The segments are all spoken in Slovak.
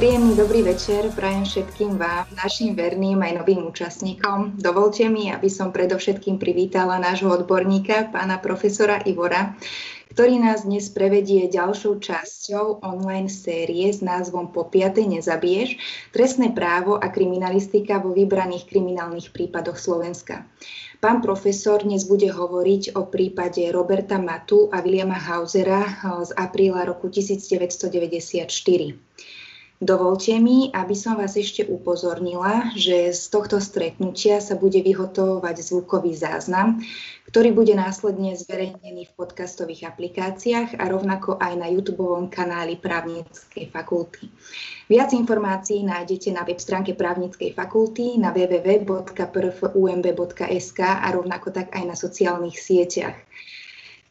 Príjemný dobrý večer prajem všetkým vám, našim verným aj novým účastníkom. Dovolte mi, aby som predovšetkým privítala nášho odborníka, pána profesora Ivora, ktorý nás dnes prevedie ďalšou časťou online série s názvom Po piatej nezabiješ, trestné právo a kriminalistika vo vybraných kriminálnych prípadoch Slovenska. Pán profesor dnes bude hovoriť o prípade Roberta Matu a Williama Hausera z apríla roku 1994. Dovolte mi, aby som vás ešte upozornila, že z tohto stretnutia sa bude vyhotovovať zvukový záznam, ktorý bude následne zverejnený v podcastových aplikáciách a rovnako aj na YouTube kanáli Právnickej fakulty. Viac informácií nájdete na web stránke Právnickej fakulty na www.prfumb.sk a rovnako tak aj na sociálnych sieťach.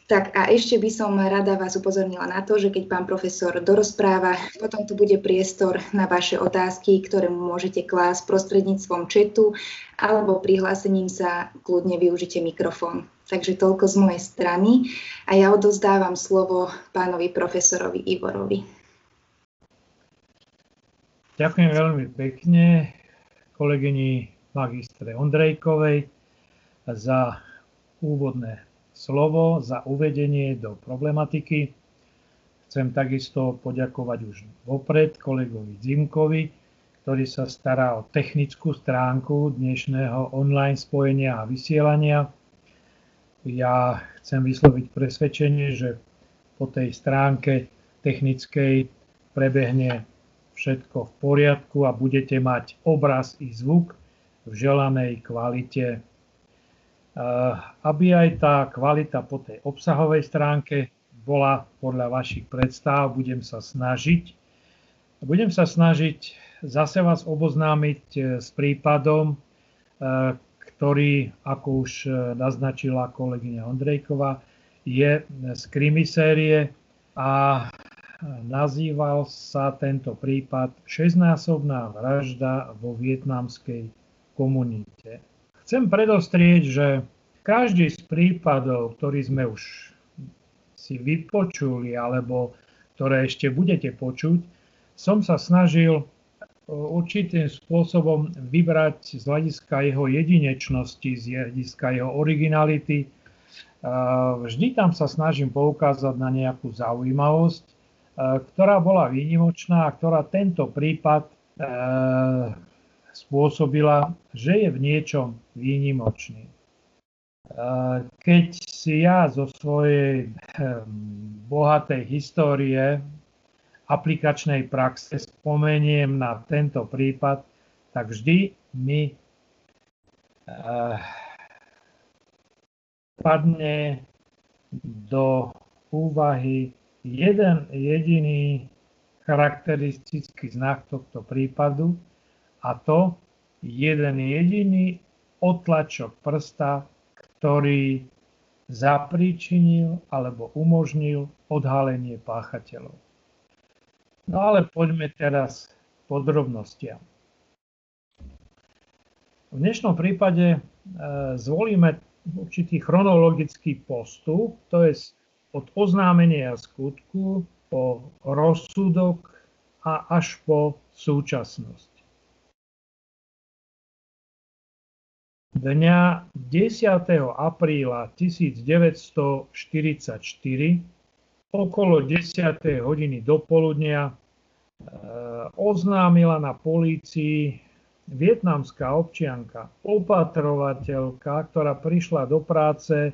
Tak a ešte by som rada vás upozornila na to, že keď pán profesor dorozpráva, potom tu bude priestor na vaše otázky, ktoré môžete klásť prostredníctvom četu alebo prihlásením sa kľudne využite mikrofón. Takže toľko z mojej strany a ja odozdávam slovo pánovi profesorovi Ivorovi. Ďakujem veľmi pekne kolegyni magistre Ondrejkovej za úvodné slovo za uvedenie do problematiky. Chcem takisto poďakovať už vopred kolegovi Zimkovi, ktorý sa stará o technickú stránku dnešného online spojenia a vysielania. Ja chcem vysloviť presvedčenie, že po tej stránke technickej prebehne všetko v poriadku a budete mať obraz i zvuk v želanej kvalite aby aj tá kvalita po tej obsahovej stránke bola podľa vašich predstav, budem sa snažiť. Budem sa snažiť zase vás oboznámiť eh, s prípadom, eh, ktorý, ako už naznačila kolegyňa Ondrejková, je z krimi série a nazýval sa tento prípad 6-násobná vražda vo vietnamskej komunite. Chcem predostrieť, že každý z prípadov, ktorý sme už si vypočuli alebo ktoré ešte budete počuť, som sa snažil e, určitým spôsobom vybrať z hľadiska jeho jedinečnosti, z hľadiska jeho originality. E, vždy tam sa snažím poukázať na nejakú zaujímavosť, e, ktorá bola výnimočná a ktorá tento prípad spôsobila, že je v niečom výnimočný. Keď si ja zo svojej ehm, bohatej histórie aplikačnej praxe spomeniem na tento prípad, tak vždy mi eh, padne do úvahy jeden jediný charakteristický znak tohto prípadu, a to jeden jediný otlačok prsta, ktorý zapríčinil alebo umožnil odhalenie páchateľov. No ale poďme teraz k podrobnostiam. V dnešnom prípade e, zvolíme určitý chronologický postup, to je od oznámenia skutku po rozsudok a až po súčasnosť. Dňa 10. apríla 1944 okolo 10. hodiny dopoludnia e, oznámila na polícii vietnamská občianka, opatrovateľka, ktorá prišla do práce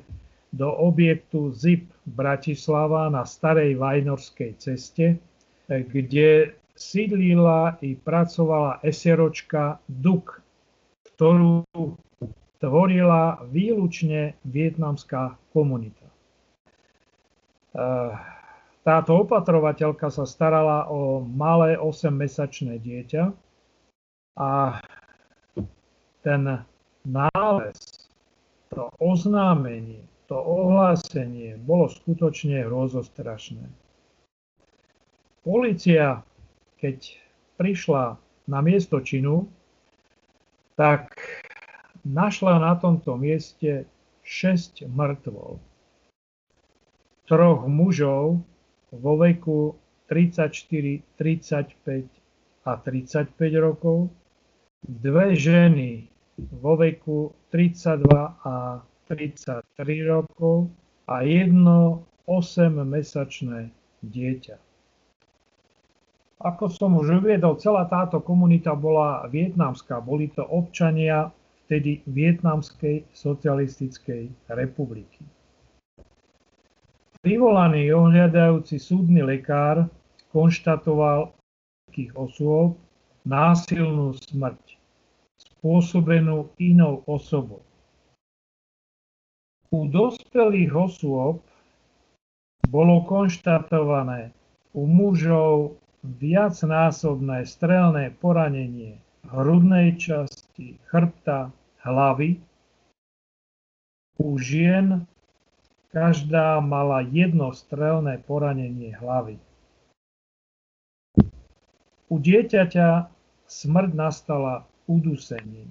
do objektu ZIP Bratislava na starej Vajnorskej ceste, kde sídlila i pracovala eseročka Duk, ktorú tvorila výlučne vietnamská komunita. Eh, táto opatrovateľka sa starala o malé 8-mesačné dieťa a ten nález, to oznámenie, to ohlásenie bolo skutočne hrozostrašné. Polícia, keď prišla na miesto činu, tak našla na tomto mieste 6 mŕtvol. Troch mužov vo veku 34, 35 a 35 rokov, dve ženy vo veku 32 a 33 rokov a jedno 8-mesačné dieťa. Ako som už uviedol, celá táto komunita bola vietnamská. Boli to občania vtedy Vietnamskej socialistickej republiky. Privolaný ohľadajúci súdny lekár konštatoval všetkých osôb násilnú smrť spôsobenú inou osobou. U dospelých osôb bolo konštatované u mužov viacnásobné strelné poranenie hrudnej časti, chrbta, hlavy. U žien každá mala jedno strelné poranenie hlavy. U dieťaťa smrť nastala udusením.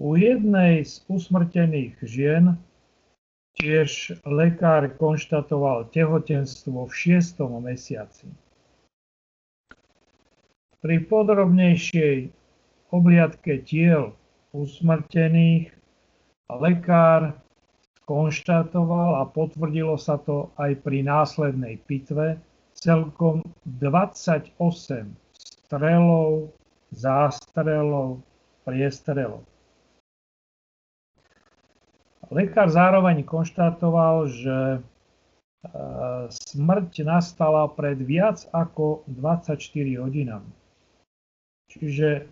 U jednej z usmrtených žien tiež lekár konštatoval tehotenstvo v šiestom mesiaci. Pri podrobnejšej obliadke tiel usmrtených lekár konštatoval a potvrdilo sa to aj pri následnej pitve celkom 28 strelov, zástrelov, priestrelov. Lekár zároveň konštatoval, že e, smrť nastala pred viac ako 24 hodinami. Čiže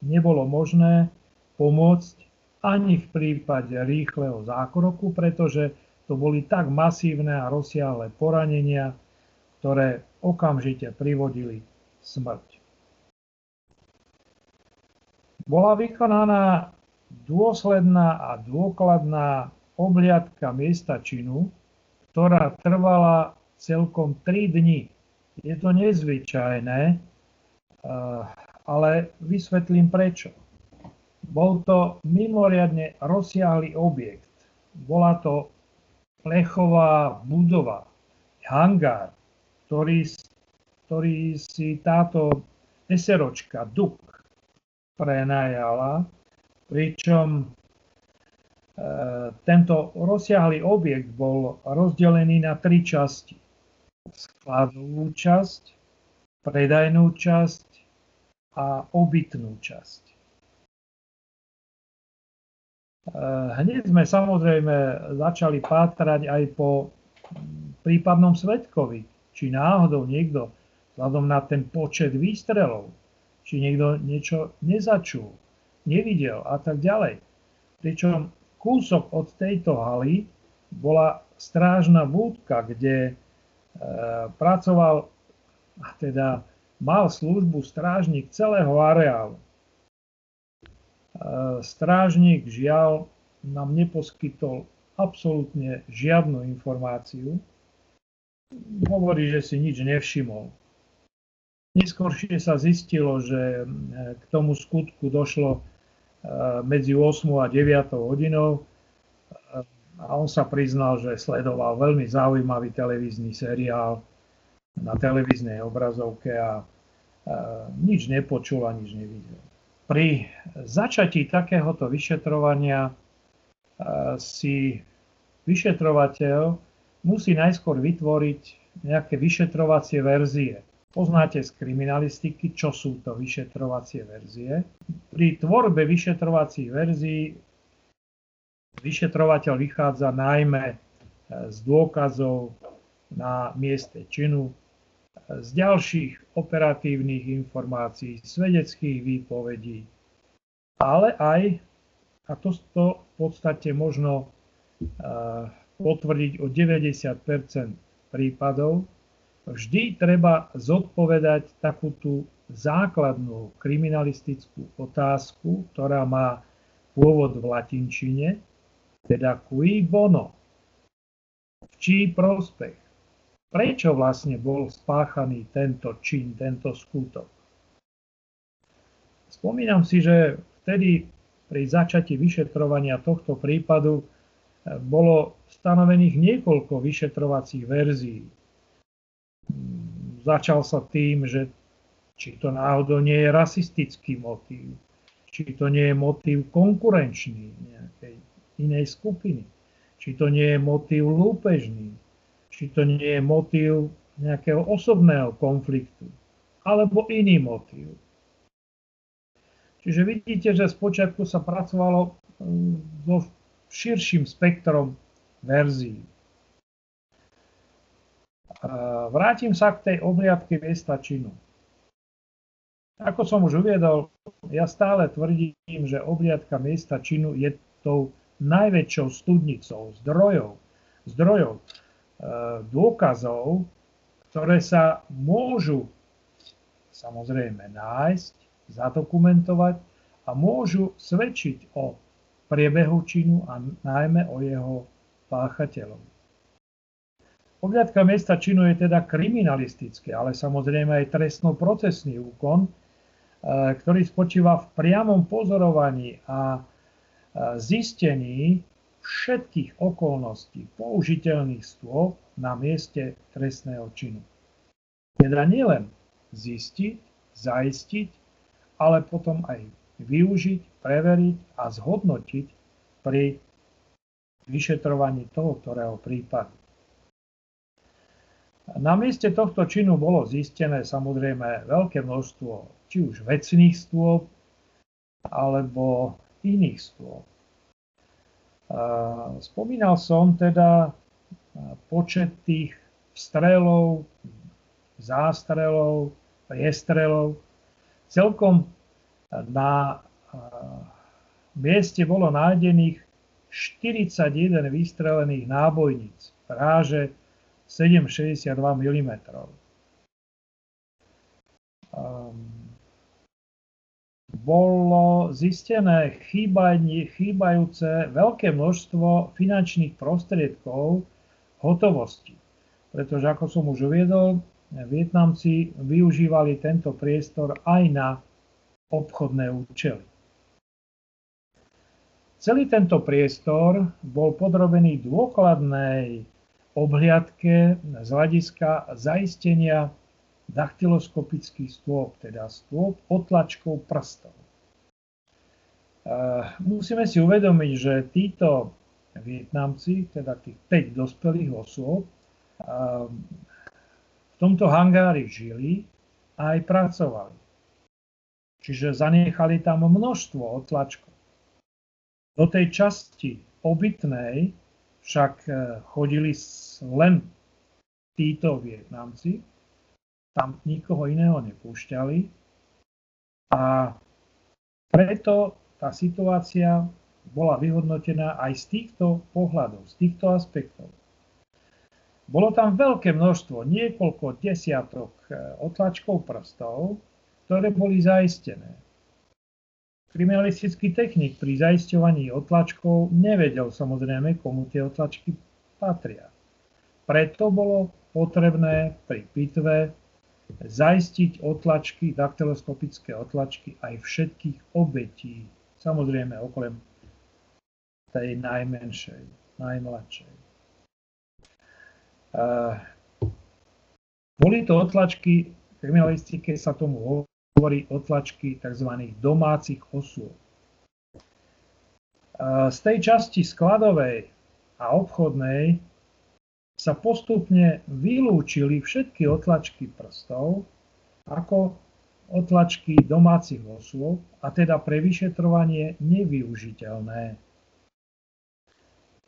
nebolo možné pomôcť ani v prípade rýchleho zákroku, pretože to boli tak masívne a rozsiahle poranenia, ktoré okamžite privodili smrť. Bola vykonaná dôsledná a dôkladná obliadka miesta činu, ktorá trvala celkom 3 dni. Je to nezvyčajné, eh, ale vysvetlím prečo. Bol to mimoriadne rozsiahly objekt. Bola to plechová budova, hangár, ktorý, ktorý si táto eseročka, Duk, prenajala pričom e, tento rozsiahlý objekt bol rozdelený na tri časti. Skladovú časť, predajnú časť a obytnú časť. E, hneď sme samozrejme začali pátrať aj po prípadnom svetkovi, či náhodou niekto, vzhľadom na ten počet výstrelov, či niekto niečo nezačul nevidel a tak ďalej. Pričom kúsok od tejto haly bola strážna búdka, kde e, pracoval, a teda mal službu strážnik celého areálu. E, strážnik žiaľ nám neposkytol absolútne žiadnu informáciu. Hovorí, že si nič nevšimol. Neskôršie sa zistilo, že e, k tomu skutku došlo medzi 8 a 9 hodinou a on sa priznal, že sledoval veľmi zaujímavý televízny seriál na televíznej obrazovke a nič nepočul a nič nevidel. Pri začatí takéhoto vyšetrovania si vyšetrovateľ musí najskôr vytvoriť nejaké vyšetrovacie verzie. Poznáte z kriminalistiky, čo sú to vyšetrovacie verzie. Pri tvorbe vyšetrovacích verzií vyšetrovateľ vychádza najmä e, z dôkazov na mieste činu, e, z ďalších operatívnych informácií, svedeckých výpovedí, ale aj, a to, to v podstate možno uh, potvrdiť o 90% prípadov, vždy treba zodpovedať takú tú základnú kriminalistickú otázku, ktorá má pôvod v latinčine, teda qui bono, v čí prospech. Prečo vlastne bol spáchaný tento čin, tento skutok? Spomínam si, že vtedy pri začatí vyšetrovania tohto prípadu eh, bolo stanovených niekoľko vyšetrovacích verzií začal sa tým, že Či to náhodou nie je rasistický motív, či to nie je motív konkurenčný nejakej inej skupiny, či to nie je motív lúpežný, či to nie je motív nejakého osobného konfliktu, alebo iný motív. Čiže vidíte, že spočiatku sa pracovalo mm, so širším spektrom verzií. Vrátim sa k tej obliadke miesta činu. Ako som už uviedol, ja stále tvrdím, že obliadka miesta činu je tou najväčšou studnicou zdrojov, zdrojov e, dôkazov, ktoré sa môžu samozrejme nájsť, zadokumentovať a môžu svedčiť o priebehu činu a najmä o jeho páchateľom. Obliadka miesta činu je teda kriminalistické, ale samozrejme aj trestno-procesný úkon, E, ktorý spočíva v priamom pozorovaní a e, zistení všetkých okolností použiteľných stôp na mieste trestného činu. Teda nielen zistiť, zaistiť, ale potom aj využiť, preveriť a zhodnotiť pri vyšetrovaní toho, ktorého prípadu. Na mieste tohto činu bolo zistené samozrejme veľké množstvo či už vecných stôp, alebo iných stôp. Spomínal som teda počet tých strelov, zástrelov, priestrelov. Celkom na mieste bolo nájdených 41 vystrelených nábojníc ráže 7,62 mm. Um, bolo zistené chýbajúce veľké množstvo finančných prostriedkov hotovosti. Pretože, ako som už uviedol, Vietnamci využívali tento priestor aj na obchodné účely. Celý tento priestor bol podrobený dôkladnej obhliadke z hľadiska zaistenia dachtyloskopických stôp, teda stôp otlačkov prstov. Musíme si uvedomiť, že títo Vietnamci, teda tých 5 dospelých osôb, v tomto hangári žili a aj pracovali. Čiže zanechali tam množstvo otlačkov. Do tej časti obytnej však e, chodili len títo Vietnamci, tam nikoho iného nepúšťali a preto tá situácia bola vyhodnotená aj z týchto pohľadov, z týchto aspektov. Bolo tam veľké množstvo, niekoľko desiatok e, otlačkov prstov, ktoré boli zaistené. Kriminalistický technik pri zaisťovaní otlačkov nevedel samozrejme, komu tie otlačky patria. Preto bolo potrebné pri pitve zaistiť otlačky, daktyloskopické otlačky aj všetkých obetí, samozrejme okrem tej najmenšej, najmladšej. Boli to otlačky, v kriminalistike sa tomu hovorí otlačky tzv. domácich osôb. Z tej časti skladovej a obchodnej sa postupne vylúčili všetky otlačky prstov ako otlačky domácich osôb a teda pre vyšetrovanie nevyužiteľné.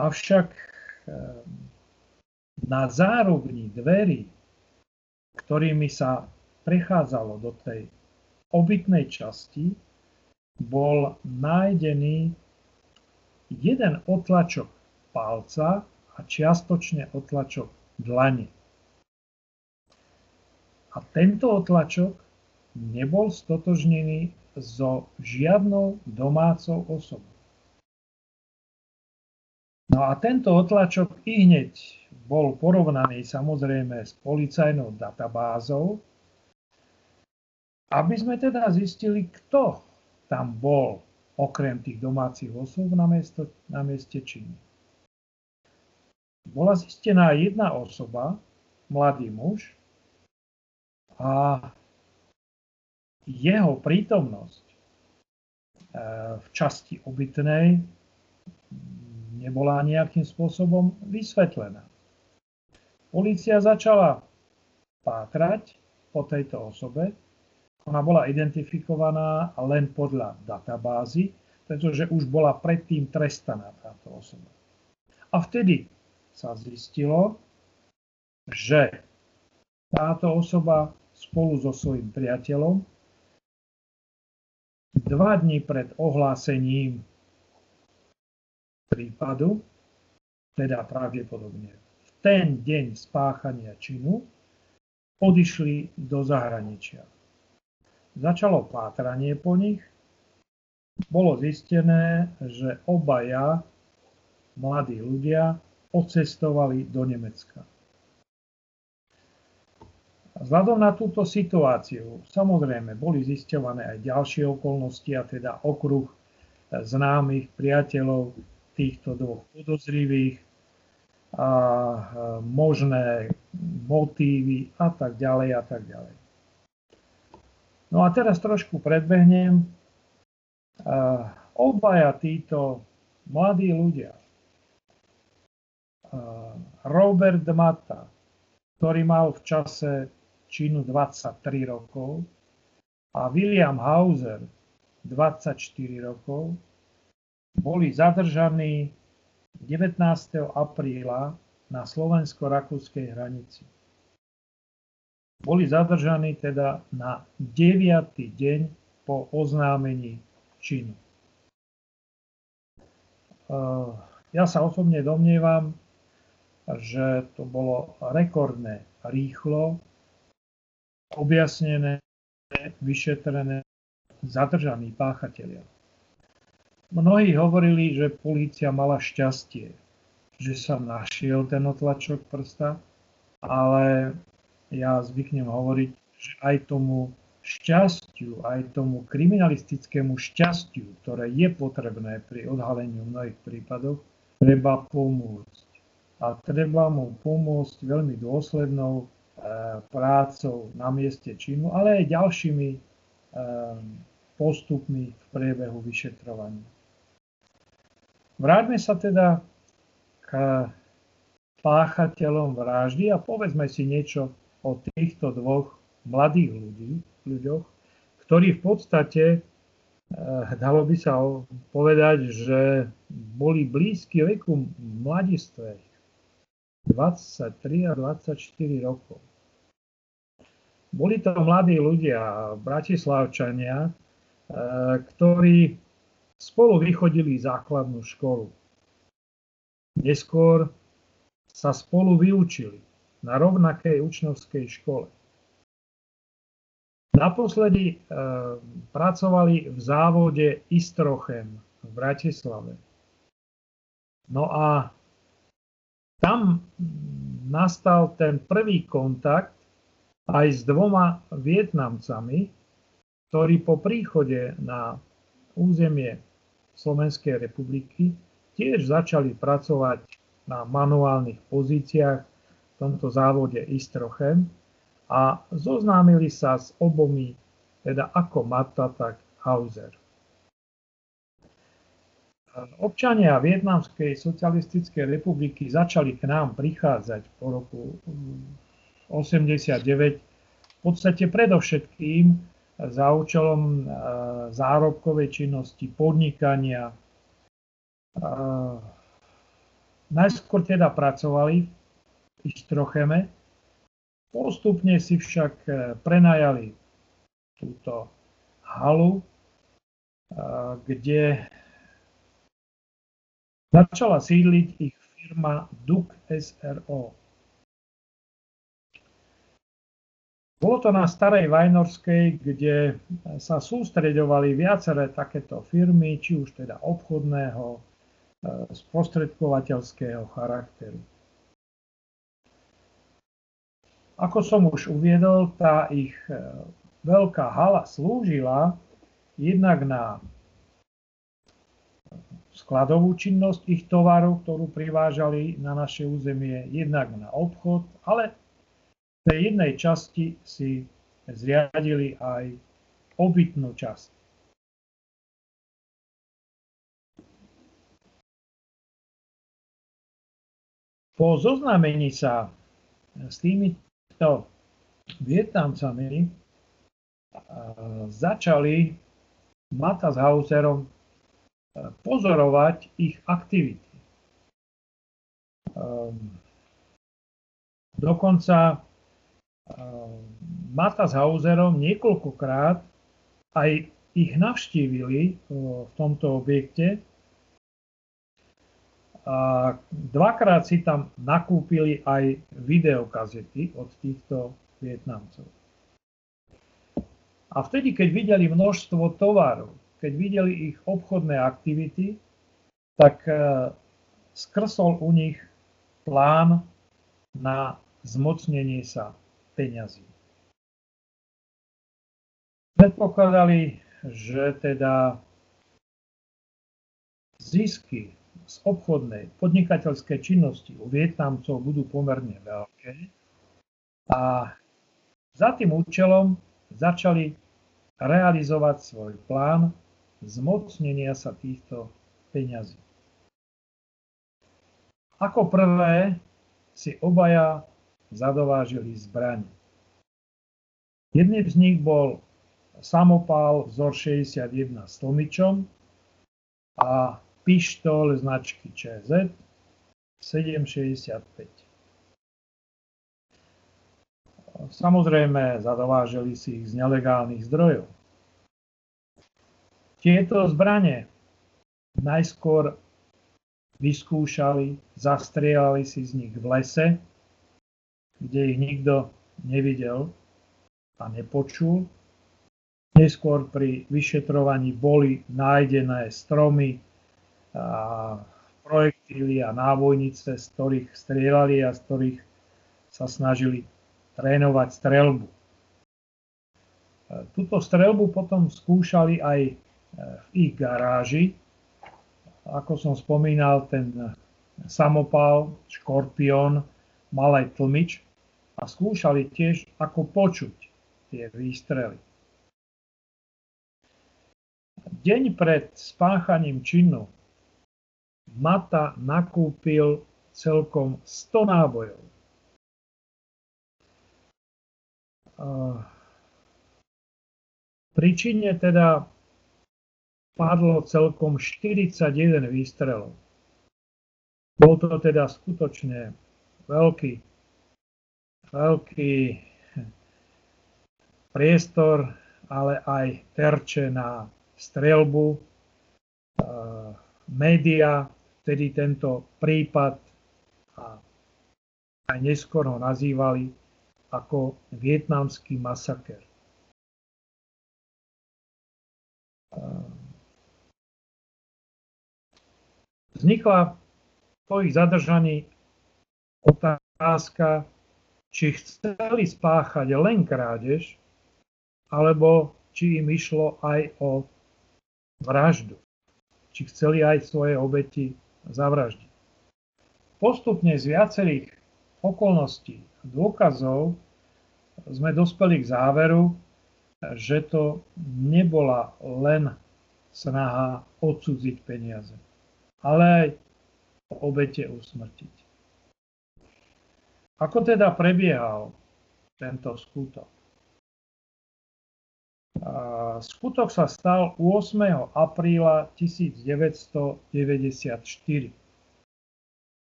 Avšak ehm, na zárubni dverí, ktorými sa prechádzalo do tej obytnej časti, bol nájdený jeden otlačok palca a čiastočne otlačok dlane. A tento otlačok nebol stotožnený so žiadnou domácou osobou. No a tento otlačok i hneď bol porovnaný samozrejme s policajnou databázou, aby sme teda zistili, kto tam bol okrem tých domácich osôb na, miesto, na mieste činu bola zistená jedna osoba, mladý muž, a jeho prítomnosť e, v časti obytnej nebola nejakým spôsobom vysvetlená. Polícia začala pátrať po tejto osobe. Ona bola identifikovaná len podľa databázy, pretože už bola predtým trestaná táto osoba. A vtedy sa zistilo, že táto osoba spolu so svojím priateľom dva dní pred ohlásením prípadu, teda pravdepodobne v ten deň spáchania činu, odišli do zahraničia. Začalo pátranie po nich. Bolo zistené, že obaja mladí ľudia odcestovali do Nemecka. Vzhľadom na túto situáciu samozrejme boli zisťované aj ďalšie okolnosti, a teda okruh známych priateľov týchto dvoch podozrivých a možné motívy a tak ďalej a tak ďalej. No a teraz trošku predbehnem. Obaja títo mladí ľudia, Robert Mata, ktorý mal v čase činu 23 rokov a William Hauser 24 rokov boli zadržaní 19. apríla na slovensko-rakúskej hranici. Boli zadržaní teda na 9. deň po oznámení činu. Ja sa osobne domnievam, že to bolo rekordné rýchlo objasnené, vyšetrené, zadržaní páchatelia. Mnohí hovorili, že polícia mala šťastie, že sa našiel ten otlačok prsta, ale ja zvyknem hovoriť, že aj tomu šťastiu, aj tomu kriminalistickému šťastiu, ktoré je potrebné pri odhaleniu mnohých prípadov, treba pomôcť. A treba mu pomôcť veľmi dôslednou E, prácou na mieste činu, ale aj ďalšími e, postupmi v priebehu vyšetrovania. Vráťme sa teda k páchateľom vraždy a povedzme si niečo o týchto dvoch mladých ľudí, ľuďoch, ktorí v podstate, e, dalo by sa povedať, že boli blízky veku mladistvých, 23 a 24 rokov. Boli to mladí ľudia, bratislavčania, e, ktorí spolu vychodili základnú školu. Neskôr sa spolu vyučili na rovnakej učňovskej škole. Naposledy e, pracovali v závode Istrochem v Bratislave. No a tam nastal ten prvý kontakt aj s dvoma Vietnamcami, ktorí po príchode na územie Slovenskej republiky tiež začali pracovať na manuálnych pozíciách v tomto závode Istrochem a zoznámili sa s obomi, teda ako Mata, tak Hauser. Občania Vietnamskej socialistickej republiky začali k nám prichádzať po roku 89 v podstate predovšetkým za účelom e, zárobkovej činnosti, podnikania. E, najskôr teda pracovali Istrocheme, postupne si však e, prenajali túto halu, kde začala sídliť ich firma DUK SRO. Bolo to na Starej Vajnorskej, kde sa sústreďovali viaceré takéto firmy, či už teda obchodného, sprostredkovateľského charakteru. Ako som už uviedol, tá ich e, veľká hala slúžila jednak na skladovú činnosť ich tovarov, ktorú privážali na naše územie, jednak na obchod, ale tej jednej časti si zriadili aj obytnú časť. Po zoznámení sa s týmito Vietnamcami začali Mata s Hauserom pozorovať ich aktivity. Dokonca Mata s Hauserom niekoľkokrát aj ich navštívili v tomto objekte a dvakrát si tam nakúpili aj videokazety od týchto Vietnamcov. A vtedy, keď videli množstvo tovarov, keď videli ich obchodné aktivity, tak e, skrsol u nich plán na zmocnenie sa peňazí. Predpokladali, že teda zisky z obchodnej, podnikateľskej činnosti u Vietnamcov budú pomerne veľké a za tým účelom začali realizovať svoj plán zmocnenia sa týchto peňazí. Ako prvé si obaja zadovážili zbraň. Jedným z nich bol samopál vzor 61 s tlmičom a pištol značky ČZ 765. Samozrejme, zadovážili si ich z nelegálnych zdrojov. Tieto zbranie najskôr vyskúšali, zastrieľali si z nich v lese, kde ich nikto nevidel a nepočul. Neskôr pri vyšetrovaní boli nájdené stromy, projektíly a nábojnice, z ktorých strieľali a z ktorých sa snažili trénovať strelbu. E, Tuto strelbu potom skúšali aj e, v ich garáži. Ako som spomínal, ten samopal, škorpión, mal aj tlmič a skúšali tiež, ako počuť tie výstrely. Deň pred spáchaním činu Mata nakúpil celkom 100 nábojov. Príčine teda padlo celkom 41 výstrelov. Bol to teda skutočne veľký, veľký priestor, ale aj terče na strelbu. Média vtedy tento prípad a aj neskôr ho nazývali ako vietnamský masaker. Vznikla po ich zadržaní otázka, či chceli spáchať len krádež, alebo či im išlo aj o vraždu. Či chceli aj svoje obeti zavraždiť. Postupne z viacerých okolností a dôkazov sme dospeli k záveru, že to nebola len snaha odsudziť peniaze, ale aj obete usmrtiť. Ako teda prebiehal tento skutok? Skutok sa stal 8. apríla 1994.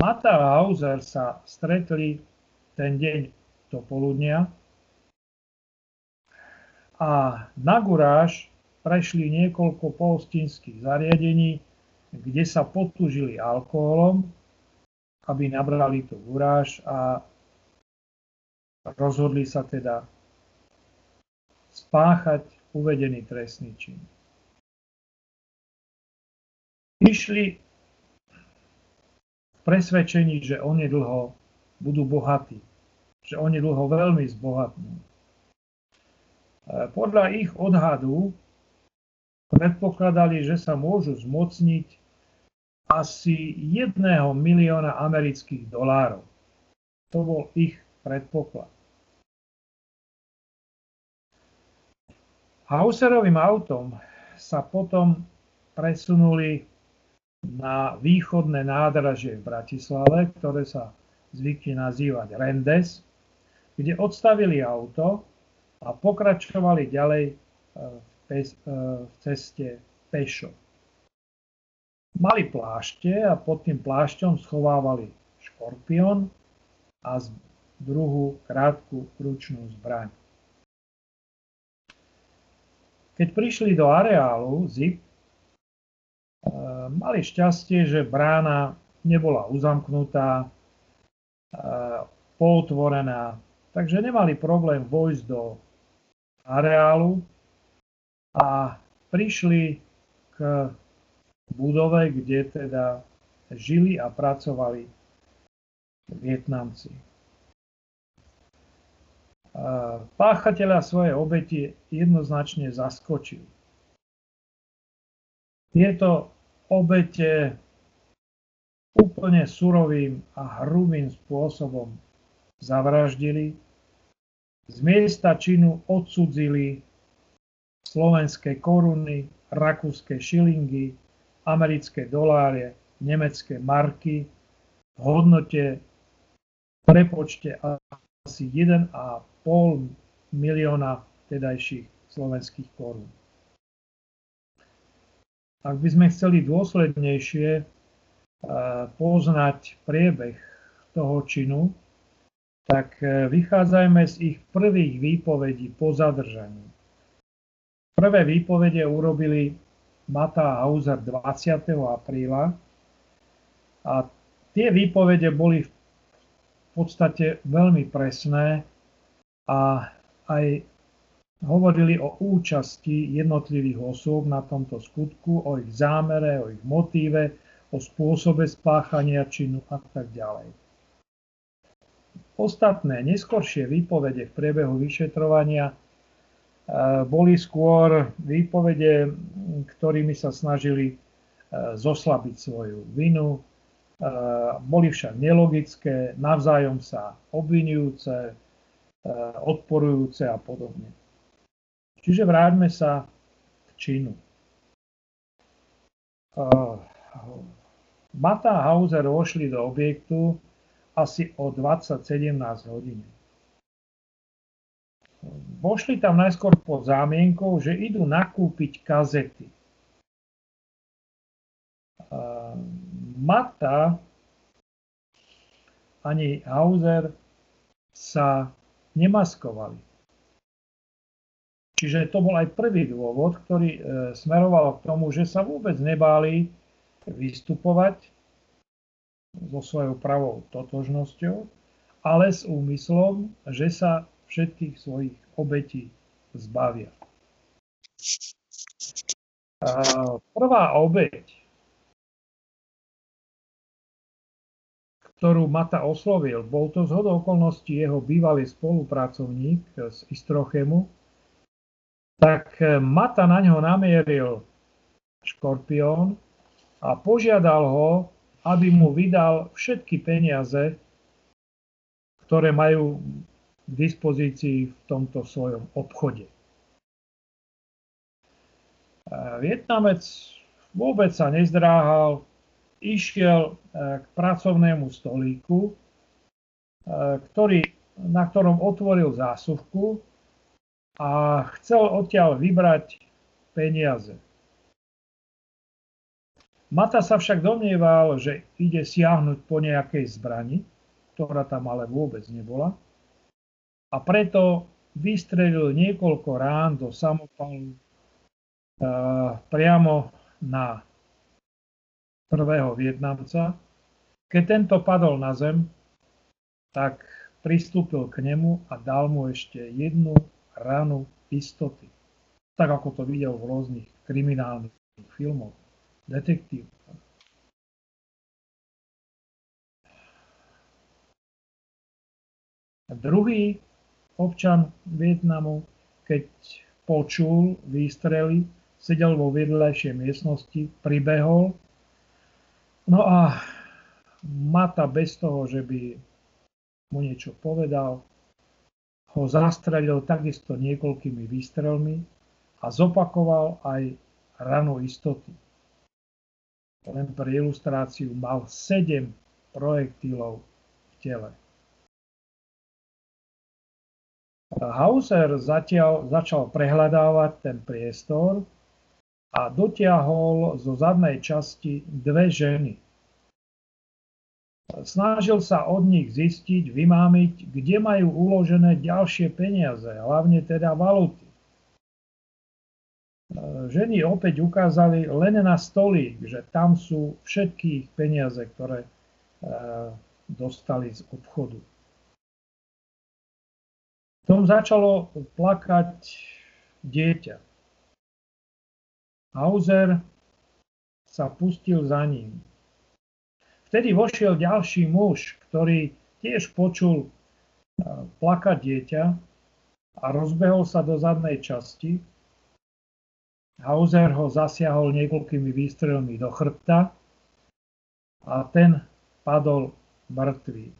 Mata a Hauser sa stretli ten deň do poludnia a na guráž prešli niekoľko pohostinských zariadení, kde sa potúžili alkoholom, aby nabrali tú guráž a rozhodli sa teda spáchať uvedený trestný čin. Išli v presvedčení, že onedlho budú bohatí, že onedlho veľmi zbohatnú. E, podľa ich odhadu predpokladali, že sa môžu zmocniť asi jedného milióna amerických dolárov. To bol ich predpoklad. Hauserovým autom sa potom presunuli na východné nádražie v Bratislave, ktoré sa zvykne nazývať Rendes, kde odstavili auto a pokračovali ďalej e, e, v ceste pešo. Mali plášte a pod tým plášťom schovávali škorpión a druhú krátku ručnú zbraň. Keď prišli do areálu ZIP, mali šťastie, že brána nebola uzamknutá, pootvorená, takže nemali problém vojsť do areálu a prišli k budove, kde teda žili a pracovali Vietnamci. Páchateľa svoje obeti jednoznačne zaskočil. Tieto obete úplne surovým a hrubým spôsobom zavraždili, z miesta činu odsudzili slovenské koruny, rakúske šilingy, americké doláre, nemecké marky v hodnote prepočte asi 1,5 milióna tedajších slovenských korún. Ak by sme chceli dôslednejšie eh, poznať priebeh toho činu, tak eh, vychádzajme z ich prvých výpovedí po zadržaní. Prvé výpovede urobili Mata Hauser 20. apríla a tie výpovede boli v podstate veľmi presné a aj hovorili o účasti jednotlivých osôb na tomto skutku, o ich zámere, o ich motíve, o spôsobe spáchania činu a tak ďalej. Ostatné neskoršie výpovede v priebehu vyšetrovania e, boli skôr výpovede, ktorými sa snažili e, zoslabiť svoju vinu, e, boli však nelogické, navzájom sa obvinujúce, odporujúce a podobne. Čiže vráťme sa k činu. Mata a Hauser vošli do objektu asi o 2017 hodín. Vošli tam najskôr pod zámienkou, že idú nakúpiť kazety. Mata ani Hauser sa nemaskovali. Čiže to bol aj prvý dôvod, ktorý e, smeroval k tomu, že sa vôbec nebáli vystupovať so svojou pravou totožnosťou, ale s úmyslom, že sa všetkých svojich obetí zbavia. Prvá obeť, ktorú Mata oslovil, bol to z okolností jeho bývalý spolupracovník z Istrochemu, tak eh, Mata na ňo namieril škorpión a požiadal ho, aby mu vydal všetky peniaze, ktoré majú k dispozícii v tomto svojom obchode. Eh, Vietnamec vôbec sa nezdráhal, išiel eh, k pracovnému stolíku, ktorý, na ktorom otvoril zásuvku a chcel odtiaľ vybrať peniaze. Mata sa však domnieval, že ide siahnuť po nejakej zbrani, ktorá tam ale vôbec nebola, a preto vystrelil niekoľko rán do samopalu uh, priamo na prvého Vietnamca. Keď tento padol na zem, tak pristúpil k nemu a dal mu ešte jednu ranu istoty. Tak ako to videl v rôznych kriminálnych filmoch, detektív. Druhý občan Vietnamu, keď počul výstrely, sedel vo vedľajšej miestnosti, pribehol. No a Mata bez toho, že by mu niečo povedal, ho zastrelil takisto niekoľkými výstrelmi a zopakoval aj ranu istoty. Len pre ilustráciu mal 7 projektilov v tele. Hauser zatiaľ začal prehľadávať ten priestor a dotiahol zo zadnej časti dve ženy. Snažil sa od nich zistiť, vymámiť, kde majú uložené ďalšie peniaze, hlavne teda valuty. Ženy opäť ukázali len na stolík, že tam sú všetky ich peniaze, ktoré e, dostali z obchodu. Tom začalo plakať dieťa. Hauser sa pustil za ním. Vtedy vošiel ďalší muž, ktorý tiež počul e, plakať dieťa a rozbehol sa do zadnej časti. Hauser ho zasiahol niekoľkými výstrelmi do chrbta a ten padol mŕtvý.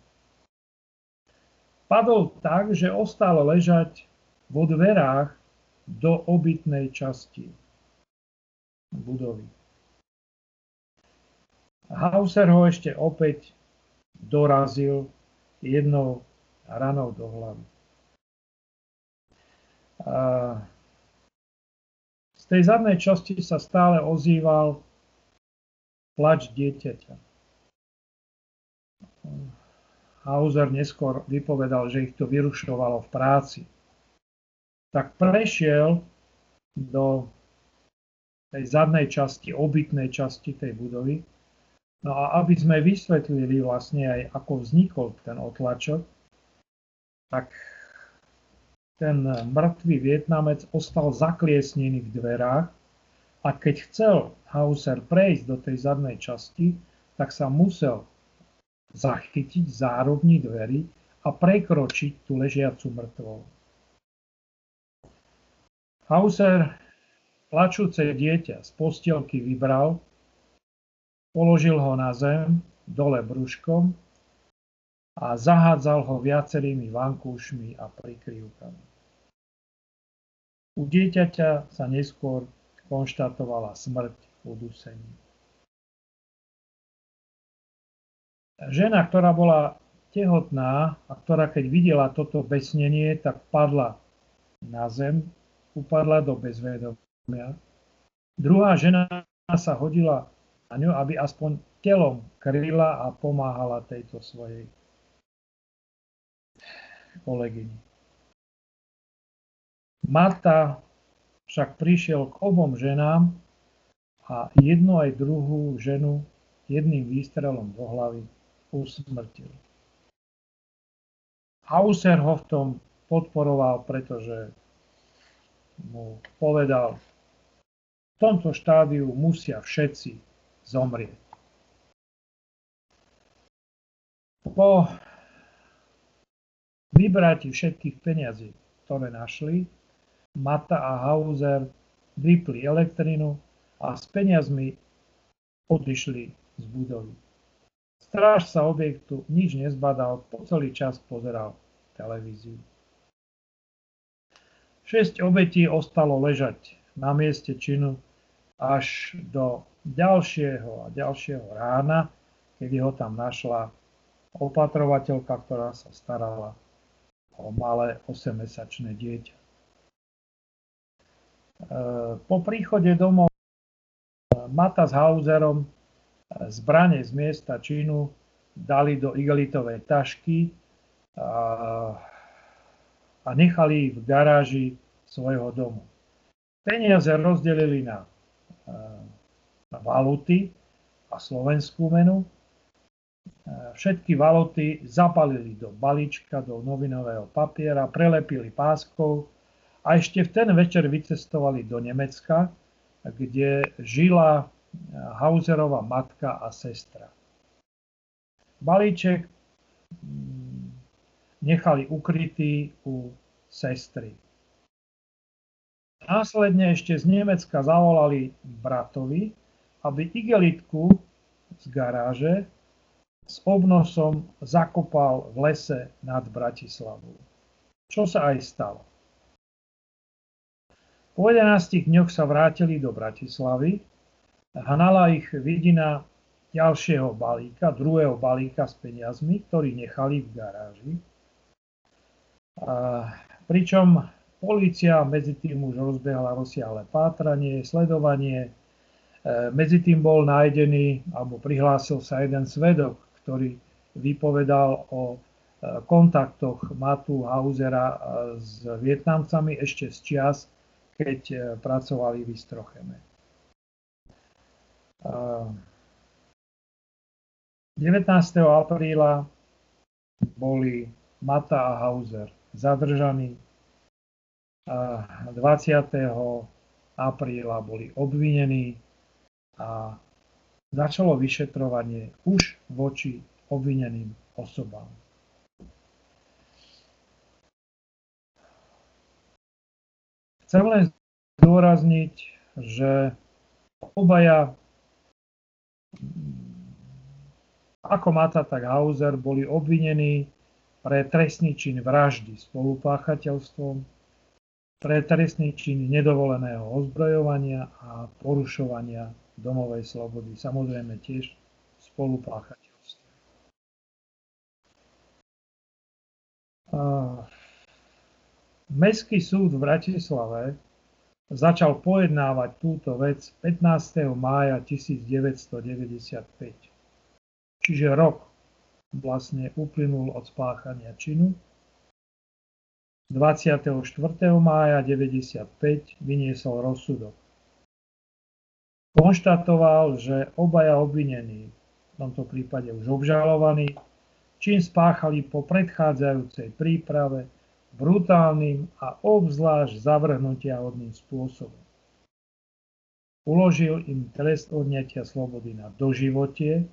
Padol tak, že ostal ležať vo dverách do obytnej časti budovy. Hauser ho ešte opäť dorazil jednou ranou do hlavy. A z tej zadnej časti sa stále ozýval plač dieťaťa. Hauser neskôr vypovedal, že ich to vyrušovalo v práci. Tak prešiel do tej zadnej časti, obytnej časti tej budovy. No a aby sme vysvetlili vlastne aj, ako vznikol ten otlačok, tak ten mŕtvý Vietnamec ostal zakliesnený v dverách a keď chcel Hauser prejsť do tej zadnej časti, tak sa musel zachytiť zárobní dverí a prekročiť tú ležiacu mŕtvolu. Hauser Plačúce dieťa z postielky vybral, položil ho na zem, dole brúškom a zahádzal ho viacerými vankúšmi a prikryvkami. U dieťaťa sa neskôr konštatovala smrť v udusení. Žena, ktorá bola tehotná a ktorá keď videla toto besnenie, tak padla na zem, upadla do bezvedomia Druhá žena sa hodila na ňu, aby aspoň telom kryla a pomáhala tejto svojej kolegyni. Marta však prišiel k obom ženám a jednu aj druhú ženu jedným výstrelom do hlavy usmrtil. Hauser ho v tom podporoval, pretože mu povedal, tomto štádiu musia všetci zomrieť. Po vybratí všetkých peňazí, ktoré našli, Mata a Hauser vypli elektrinu a s peniazmi odišli z budovy. Stráž sa objektu nič nezbadal, po celý čas pozeral televíziu. Šesť obetí ostalo ležať na mieste činu až do ďalšieho a ďalšieho rána, kedy ho tam našla opatrovateľka, ktorá sa starala o malé 8-mesačné dieťa. E, po príchode domov Mata s Hauserom zbranie z miesta činu dali do igelitovej tašky a, a nechali ich v garáži svojho domu. Peniaze rozdelili na valuty a slovenskú menu. Všetky valuty zapalili do balíčka, do novinového papiera, prelepili páskou a ešte v ten večer vycestovali do Nemecka, kde žila Hauserová matka a sestra. Balíček mm, nechali ukrytý u sestry. Následne ešte z Nemecka zavolali bratovi, aby igelitku z garáže s obnosom zakopal v lese nad Bratislavou. Čo sa aj stalo. Po 11 dňoch sa vrátili do Bratislavy. Hnala ich vidina ďalšieho balíka, druhého balíka s peniazmi, ktorý nechali v garáži. A, pričom Polícia medzi tým už rozbehla rozsiahle pátranie, sledovanie. E, medzi tým bol nájdený, alebo prihlásil sa jeden svedok, ktorý vypovedal o e, kontaktoch Matu Hausera e, s Vietnamcami ešte z čias, keď pracovali v Istrocheme. 19. apríla boli Mata a Hauser zadržaní 20. apríla boli obvinení a začalo vyšetrovanie už voči obvineným osobám. Chcem len zdôrazniť, že obaja ako Mata, tak Hauser boli obvinení pre trestný čin vraždy spolupáchateľstvom pre trestný čin nedovoleného ozbrojovania a porušovania domovej slobody. Samozrejme tiež spolupáchateľstvo. Mestský súd v Bratislave začal pojednávať túto vec 15. mája 1995. Čiže rok vlastne uplynul od spáchania činu 24. mája 95 vyniesol rozsudok. Konštatoval, že obaja obvinení, v tomto prípade už obžalovaní, čím spáchali po predchádzajúcej príprave brutálnym a obzvlášť zavrhnutia hodným spôsobom. Uložil im trest odňatia slobody na doživotie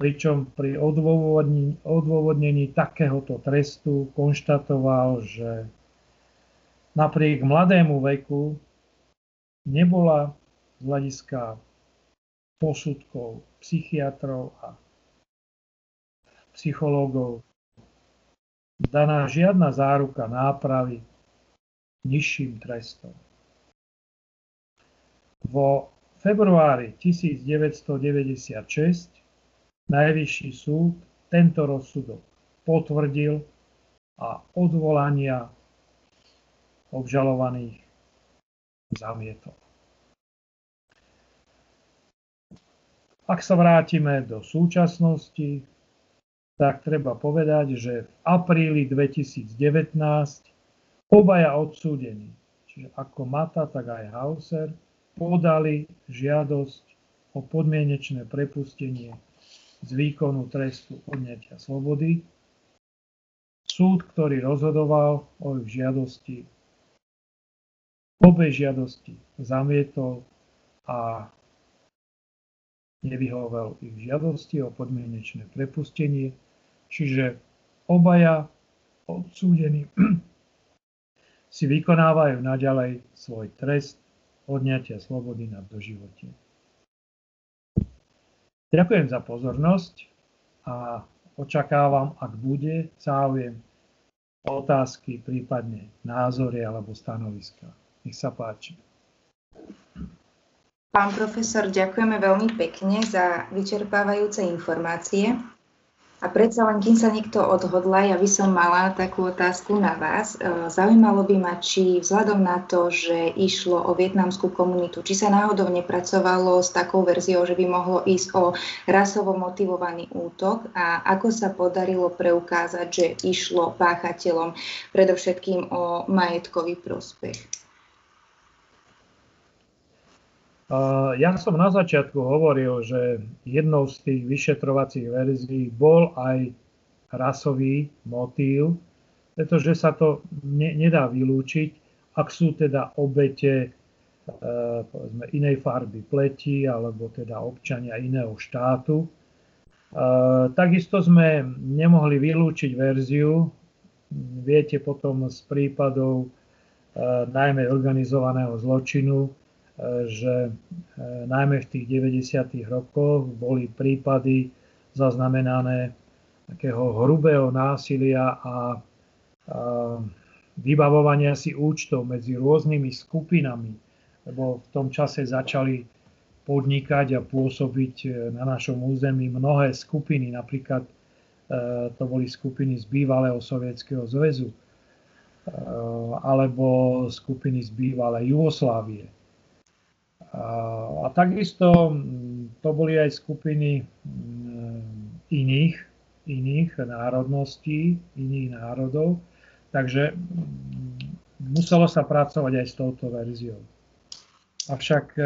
pričom pri odôvodnení, odôvodnení takéhoto trestu konštatoval, že napriek mladému veku nebola z hľadiska posudkov psychiatrov a psychológov daná žiadna záruka nápravy nižším trestom. Vo februári 1996 Najvyšší súd tento rozsudok potvrdil a odvolania obžalovaných zamietol. Ak sa vrátime do súčasnosti, tak treba povedať, že v apríli 2019 obaja odsúdení, čiže ako Mata, tak aj Hauser, podali žiadosť o podmienečné prepustenie z výkonu trestu odňatia slobody. Súd, ktorý rozhodoval o ich žiadosti, obe žiadosti zamietol a nevyhovel ich žiadosti o podmienečné prepustenie, čiže obaja odsúdení si vykonávajú naďalej svoj trest odňatia slobody na doživotie. Ďakujem za pozornosť a očakávam, ak bude záujem, otázky, prípadne názory alebo stanoviska. Nech sa páči. Pán profesor, ďakujeme veľmi pekne za vyčerpávajúce informácie. A predsa len, kým sa niekto odhodla, ja by som mala takú otázku na vás. E, zaujímalo by ma, či vzhľadom na to, že išlo o vietnamskú komunitu, či sa náhodou nepracovalo s takou verziou, že by mohlo ísť o rasovo motivovaný útok a ako sa podarilo preukázať, že išlo páchateľom predovšetkým o majetkový prospech. Ja som na začiatku hovoril, že jednou z tých vyšetrovacích verzií bol aj rasový motív, pretože sa to ne, nedá vylúčiť, ak sú teda obete e, povedzme, inej farby pleti alebo teda občania iného štátu. E, takisto sme nemohli vylúčiť verziu, viete potom z prípadov e, najmä organizovaného zločinu, že e, najmä v tých 90. rokoch boli prípady zaznamenané takého hrubého násilia a, vybavovania si účtov medzi rôznymi skupinami, lebo v tom čase začali podnikať a pôsobiť e, na našom území mnohé skupiny, napríklad e, to boli skupiny z bývalého Sovietskeho zväzu alebo skupiny z bývalej Jugoslávie. A takisto to boli aj skupiny iných, iných národností, iných národov, takže muselo sa pracovať aj s touto verziou. Avšak e,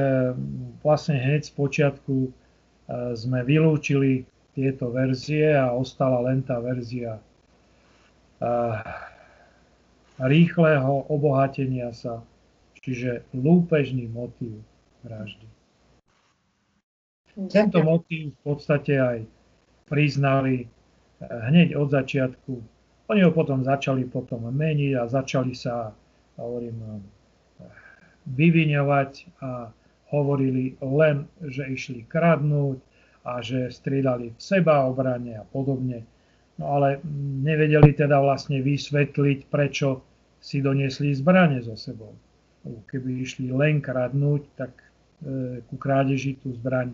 vlastne hneď z počiatku e, sme vylúčili tieto verzie a ostala len tá verzia e, rýchleho obohatenia sa, čiže lúpežný motív vraždy. Tento motív v podstate aj priznali hneď od začiatku. Oni ho potom začali potom meniť a začali sa, hovorím, vyviňovať a hovorili len, že išli kradnúť a že strieľali v seba obrane a podobne. No ale nevedeli teda vlastne vysvetliť, prečo si doniesli zbranie so sebou. Keby išli len kradnúť, tak ku krádeži tú zbraň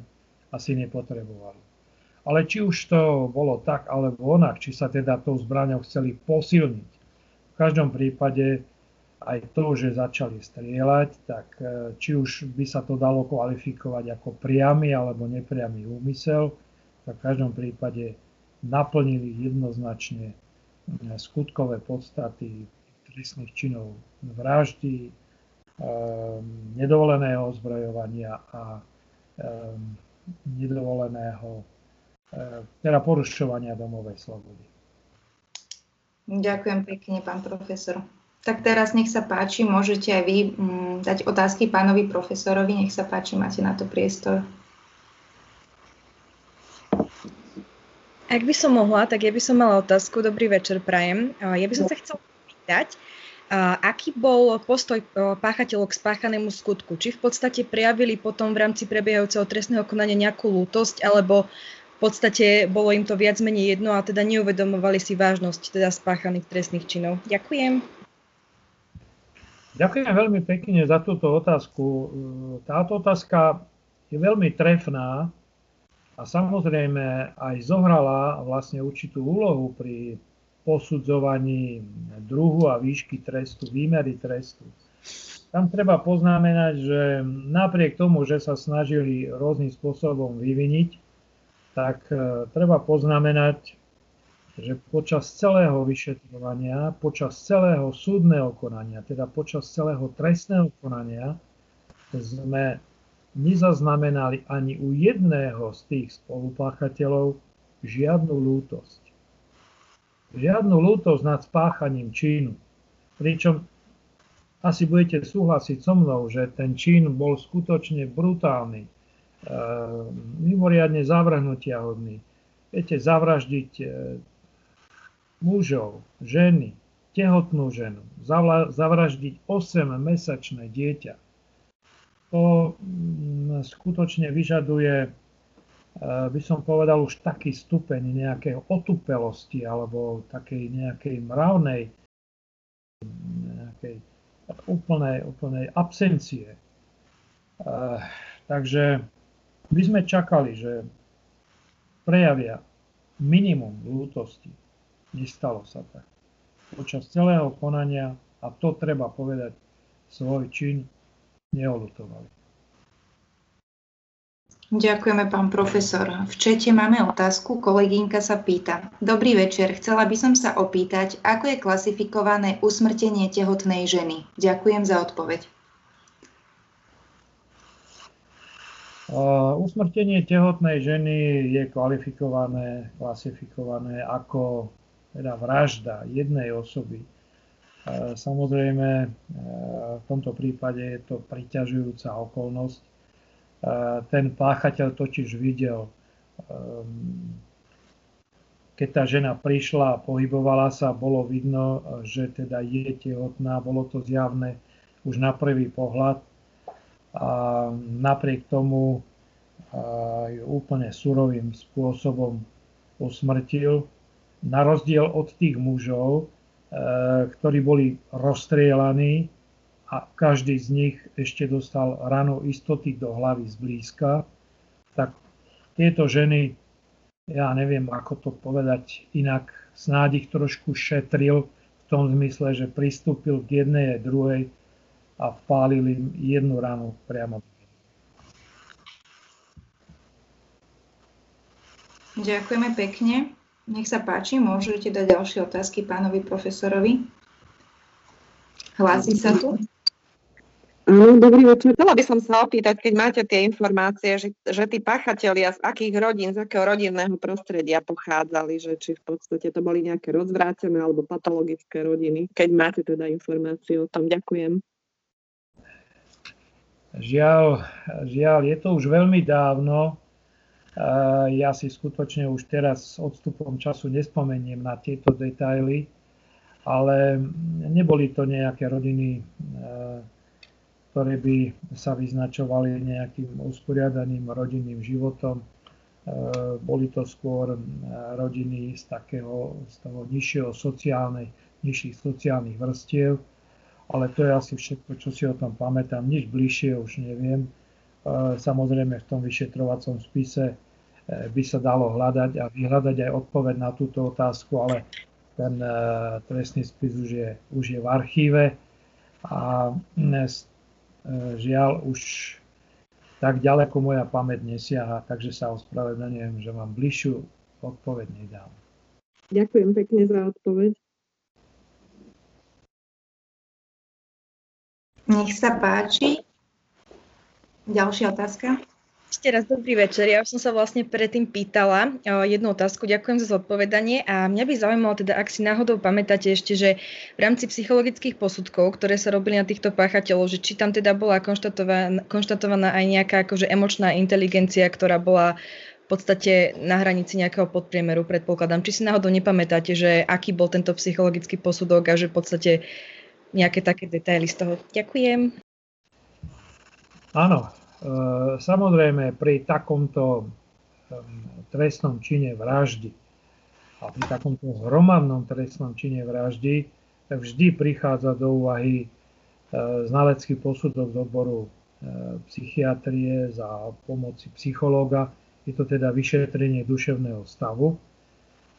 asi nepotrebovali. Ale či už to bolo tak alebo onak, či sa teda tou zbraňou chceli posilniť, v každom prípade aj to, že začali strieľať, tak e, či už by sa to dalo kvalifikovať ako priamy alebo nepriamy úmysel, tak v každom prípade naplnili jednoznačne e, skutkové podstaty trestných činov vraždy, e, nedovoleného ozbrojovania a nedovoleného, teda porušovania domovej slobody. Ďakujem pekne, pán profesor. Tak teraz nech sa páči, môžete aj vy mm, dať otázky pánovi profesorovi. Nech sa páči, máte na to priestor. Ak by som mohla, tak ja by som mala otázku. Dobrý večer, Prajem. Ja by som sa chcela pýtať, aký bol postoj páchateľov k spáchanému skutku? Či v podstate prejavili potom v rámci prebiehajúceho trestného konania nejakú lútosť, alebo v podstate bolo im to viac menej jedno a teda neuvedomovali si vážnosť teda spáchaných trestných činov? Ďakujem. Ďakujem veľmi pekne za túto otázku. Táto otázka je veľmi trefná a samozrejme aj zohrala vlastne určitú úlohu pri posudzovaní druhu a výšky trestu, výmery trestu. Tam treba poznamenať, že napriek tomu, že sa snažili rôznym spôsobom vyviniť, tak e, treba poznamenať, že počas celého vyšetrovania, počas celého súdneho konania, teda počas celého trestného konania, sme nezaznamenali ani u jedného z tých spolupáchateľov žiadnu lútosť. Žiadnu lútosť nad spáchaním čínu. Pričom asi budete súhlasiť so mnou, že ten čin bol skutočne brutálny, e, mimoriadne zavrhnutia. Viete, zavraždiť e, mužov, ženy, tehotnú ženu, zavraždiť 8-mesačné dieťa. To mm, skutočne vyžaduje, by som povedal, už taký stupeň nejakej otupelosti alebo takej nejakej mravnej, nejakej úplnej, úplnej absencie. E, takže my sme čakali, že prejavia minimum lútosti, Nestalo sa tak. Počas celého konania, a to treba povedať, svoj čin neolutovali. Ďakujeme, pán profesor. V čete máme otázku. Kolegynka sa pýta. Dobrý večer. Chcela by som sa opýtať, ako je klasifikované usmrtenie tehotnej ženy. Ďakujem za odpoveď. Usmrtenie tehotnej ženy je kvalifikované, klasifikované ako teda vražda jednej osoby. Samozrejme, e, v tomto prípade je to priťažujúca okolnosť. E, ten páchateľ totiž videl, e, keď tá žena prišla a pohybovala sa, bolo vidno, že teda je tehotná, bolo to zjavné už na prvý pohľad. A napriek tomu ju úplne surovým spôsobom usmrtil na rozdiel od tých mužov, ktorí boli rozstrielaní a každý z nich ešte dostal ranu istoty do hlavy zblízka, tak tieto ženy, ja neviem ako to povedať inak, snáď ich trošku šetril v tom zmysle, že pristúpil k jednej aj druhej a vpálil im jednu ranu priamo Ďakujeme pekne. Nech sa páči, môžete dať ďalšie otázky pánovi profesorovi. Hlási sa tu? Áno, dobrý večer. Chcela by som sa opýtať, keď máte tie informácie, že, že tí pachatelia z akých rodín, z akého rodinného prostredia pochádzali, že či v podstate to boli nejaké rozvrátené alebo patologické rodiny, keď máte teda informácie o tom. Ďakujem. Žiaľ, žiaľ, je to už veľmi dávno. Ja si skutočne už teraz s odstupom času nespomeniem na tieto detaily, ale neboli to nejaké rodiny ktoré by sa vyznačovali nejakým usporiadaným rodinným životom. E, boli to skôr e, rodiny z takého z toho nižšieho sociálnej, nižších sociálnych vrstiev, ale to je asi všetko, čo si o tom pamätám. Nič bližšie už neviem. E, samozrejme v tom vyšetrovacom spise by sa dalo hľadať a vyhľadať aj odpoveď na túto otázku, ale ten trestný spis už je, už je v archíve a E, žiaľ už tak ďaleko moja pamäť nesiaha, takže sa ospravedlňujem, že vám bližšiu odpoveď nedám. Ďakujem pekne za odpoveď. Nech sa páči. Ďalšia otázka. Ešte raz dobrý večer. Ja už som sa vlastne predtým pýtala jednu otázku. Ďakujem za zodpovedanie a mňa by zaujímalo teda, ak si náhodou pamätáte ešte, že v rámci psychologických posudkov, ktoré sa robili na týchto páchateľov, že či tam teda bola konštatovaná, konštatovaná aj nejaká akože emočná inteligencia, ktorá bola v podstate na hranici nejakého podpriemeru, predpokladám. Či si náhodou nepamätáte, že aký bol tento psychologický posudok a že v podstate nejaké také detaily z toho. Ďakujem. Áno, samozrejme, pri takomto trestnom čine vraždy a pri takomto hromadnom trestnom čine vraždy vždy prichádza do úvahy eh, znalecký posudok z odboru eh, psychiatrie za pomoci psychológa. Je to teda vyšetrenie duševného stavu,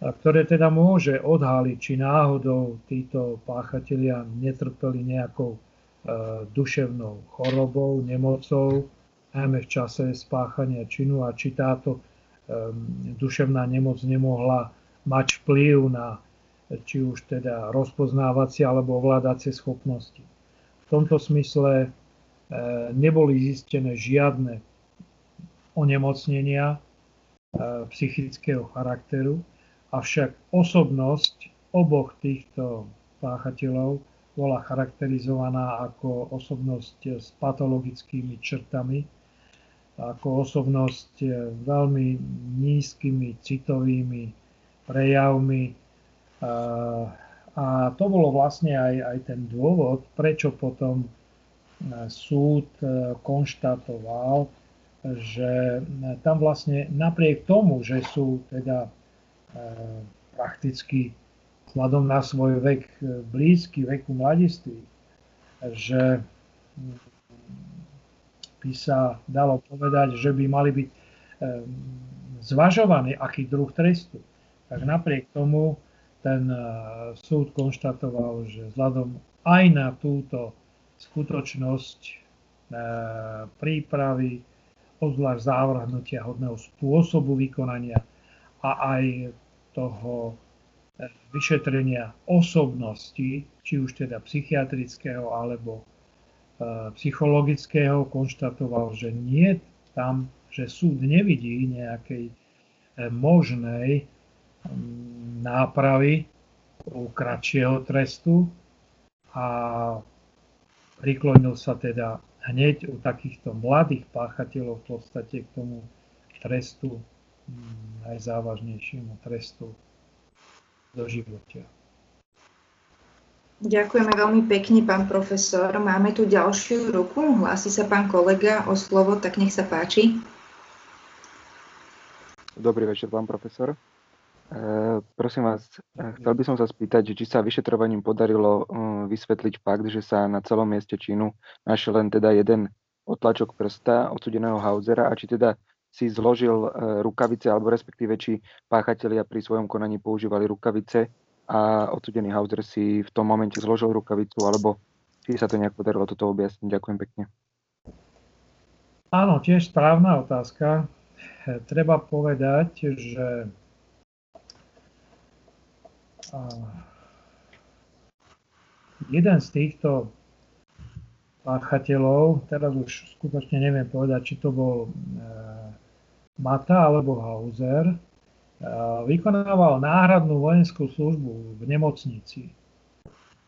ktoré teda môže odhaliť, či náhodou títo páchatelia netrpeli nejakou duševnou chorobou, nemocou, najmä v čase spáchania činu a či táto duševná nemoc nemohla mať vplyv na či už teda rozpoznávacie alebo ovládacie schopnosti. V tomto smysle e, neboli zistené žiadne onemocnenia e, psychického charakteru, avšak osobnosť oboch týchto páchateľov bola charakterizovaná ako osobnosť s patologickými črtami, ako osobnosť veľmi nízkymi citovými prejavmi. A to bolo vlastne aj, aj ten dôvod, prečo potom eh, súd konštatoval, že tam vlastne napriek tomu, že sú teda prakticky vzhľadom na svoj vek blízky veku mladistvých, že by sa dalo povedať, že by mali byť zvažovaný aký druh trestu. Tak napriek tomu ten e, súd konštatoval, že vzhľadom aj na túto skutočnosť e, prípravy, obzvlášť závrhnutia hodného spôsobu vykonania a aj toho vyšetrenia osobnosti, či už teda psychiatrického alebo psychologického konštatoval, že nie tam, že súd nevidí nejakej e, možnej nápravy u kratšieho trestu a priklonil sa teda hneď u takýchto mladých páchateľov v podstate k tomu trestu, najzávažnejšiemu trestu do života. Ďakujeme veľmi pekne, pán profesor. Máme tu ďalšiu ruku. Hlási sa pán kolega o slovo, tak nech sa páči. Dobrý večer, pán profesor. prosím vás, chcel by som sa spýtať, či sa vyšetrovaním podarilo vysvetliť fakt, že sa na celom mieste činu našiel len teda jeden otlačok prsta odsudeného Hausera a či teda si zložil rukavice, alebo respektíve či páchatelia pri svojom konaní používali rukavice a odsudený Hauser si v tom momente zložil rukavicu, alebo či sa to nejak podarilo toto objasniť. Ďakujem pekne. Áno, tiež správna otázka. Treba povedať, že jeden z týchto páchateľov, teraz už skutočne neviem povedať, či to bol e, Mata alebo Hauser, vykonával náhradnú vojenskú službu v nemocnici.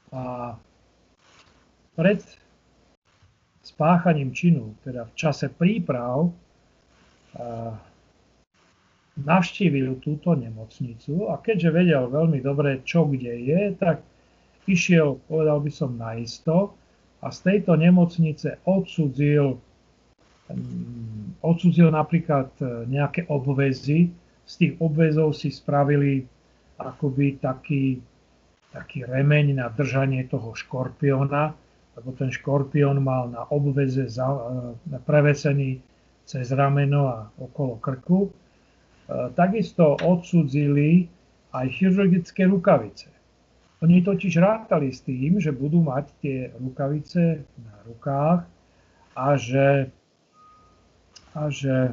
A pred spáchaním činu, teda v čase príprav, e, navštívil túto nemocnicu a keďže vedel veľmi dobre, čo kde je, tak išiel, povedal by som, naisto a z tejto nemocnice odsudzil, mm, odsudzil napríklad e, nejaké obvezy. Z tých obvezov si spravili akoby taký, taký remeň na držanie toho škorpiona, lebo ten škorpión mal na obveze za, e, prevesený cez rameno a okolo krku E, takisto odsudzili aj chirurgické rukavice. Oni totiž rátali s tým, že budú mať tie rukavice na rukách a že, a že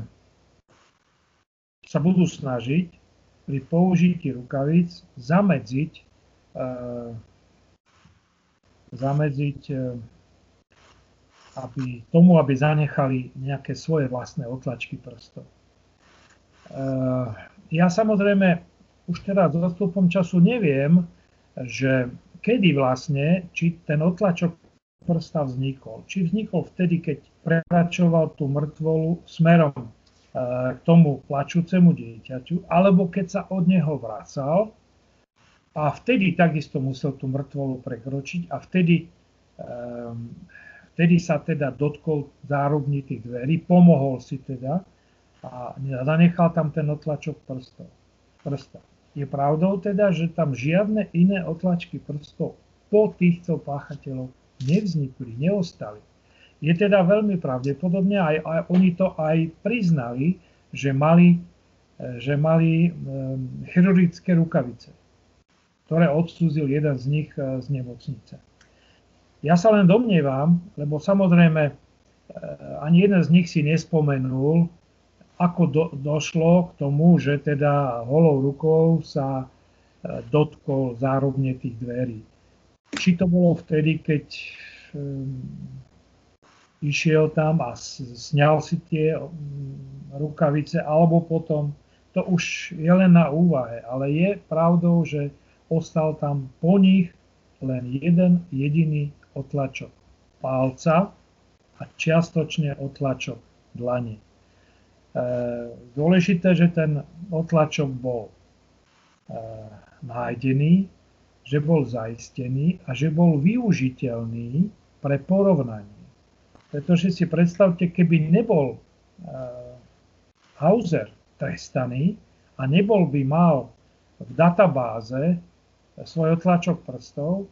sa budú snažiť pri použití rukavic zamedziť, e, zamedziť e, aby, tomu, aby zanechali nejaké svoje vlastné otlačky prstov. Eh, ja samozrejme už teraz s odstupom času neviem, že kedy vlastne, či ten otlačok prsta vznikol. Či vznikol vtedy, keď prekračoval tú mŕtvolu smerom k tomu plačúcemu dieťaťu, alebo keď sa od neho vracal a vtedy takisto musel tú mŕtvolu prekročiť a vtedy, ehm, vtedy sa teda dotkol zárubnitých dverí, pomohol si teda a zanechal tam ten otlačok prstov, prsta. Je pravdou teda, že tam žiadne iné otlačky prstov po týchto páchateľov nevznikli, neostali. Je teda veľmi pravdepodobne, aj, aj oni to aj priznali, že mali, že mali um, chirurgické rukavice, ktoré odstúzil jeden z nich uh, z nemocnice. Ja sa len domnievam, lebo samozrejme ani jeden z nich si nespomenul, ako do, došlo k tomu, že teda holou rukou sa e, dotkol zárobne tých dverí. Či to bolo vtedy, keď išiel tam a sňal si tie um, rukavice, alebo potom, to už je len na úvahe, ale je pravdou, že ostal tam po nich len jeden jediný otlačok palca a čiastočne otlačok dlane. E, dôležité, že ten otlačok bol e, nájdený, že bol zaistený a že bol využiteľný pre porovnanie. Pretože si predstavte, keby nebol e, Hauser trestaný a nebol by mal v databáze svoj otlačok prstov,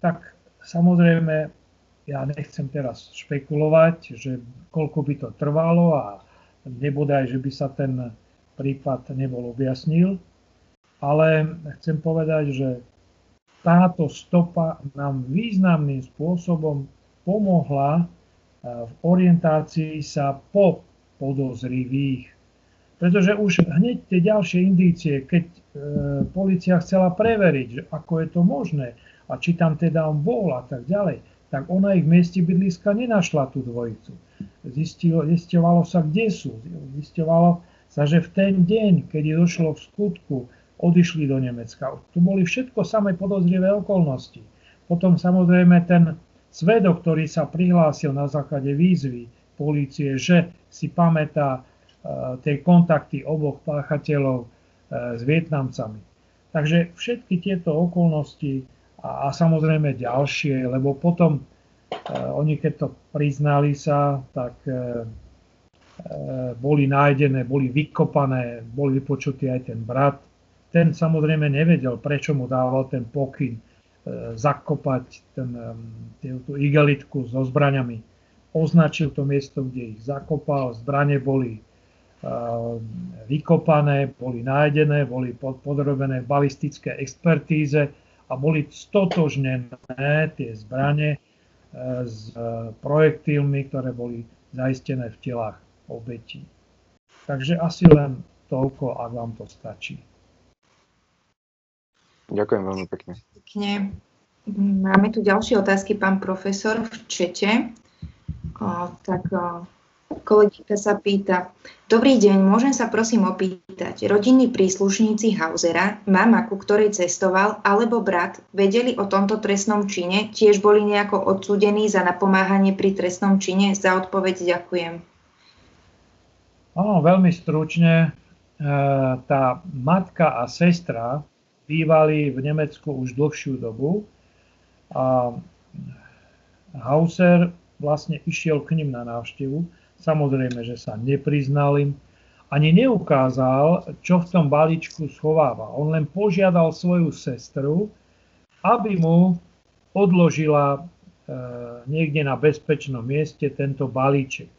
tak samozrejme ja nechcem teraz špekulovať, že koľko by to trvalo a nebodaj, že by sa ten prípad nebol objasnil, ale chcem povedať, že táto stopa nám významným spôsobom pomohla v orientácii sa po podozrivých. Pretože už hneď tie ďalšie indície, keď e, policia chcela preveriť, že ako je to možné a či tam teda on bol a tak ďalej, tak ona ich v mieste bydliska nenašla tú dvojicu zistilo, zistovalo sa, kde sú. Zistovalo sa, že v ten deň, keď došlo k skutku, odišli do Nemecka. Tu boli všetko samé podozrivé okolnosti. Potom samozrejme ten svedok, ktorý sa prihlásil na základe výzvy polície, že si pamätá uh, tie kontakty oboch páchateľov uh, s Vietnamcami. Takže všetky tieto okolnosti a, a samozrejme ďalšie, lebo potom Eh, oni keď to priznali sa, tak boli nájdené, boli vykopané, boli vypočutí aj ten brat ten samozrejme nevedel, prečo mu dával ten pokyn e, zakopať ten, tú igelitku so zbraňami. Označil to miesto, kde ich zakopal, zbranie boli vykopané, boli nájdené, boli podrobené balistické expertíze a boli stotožnené tie zbranie s projektilmi, ktoré boli zaistené v telách obetí. Takže asi len toľko, ak vám to stačí. Ďakujem veľmi pekne. Pekne. Máme tu ďalšie otázky, pán profesor, v čete. O, tak o, kolegynka sa pýta. Dobrý deň, môžem sa prosím opýtať. Rodinní príslušníci Hausera, mama, ku ktorej cestoval, alebo brat, vedeli o tomto trestnom čine? Tiež boli nejako odsúdení za napomáhanie pri trestnom čine? Za odpoveď ďakujem. Áno, veľmi stručne. E, tá matka a sestra bývali v Nemecku už dlhšiu dobu a Hauser vlastne išiel k ním na návštevu. Samozrejme, že sa nepriznal im, ani neukázal, čo v tom balíčku schováva. On len požiadal svoju sestru, aby mu odložila e, niekde na bezpečnom mieste tento balíček.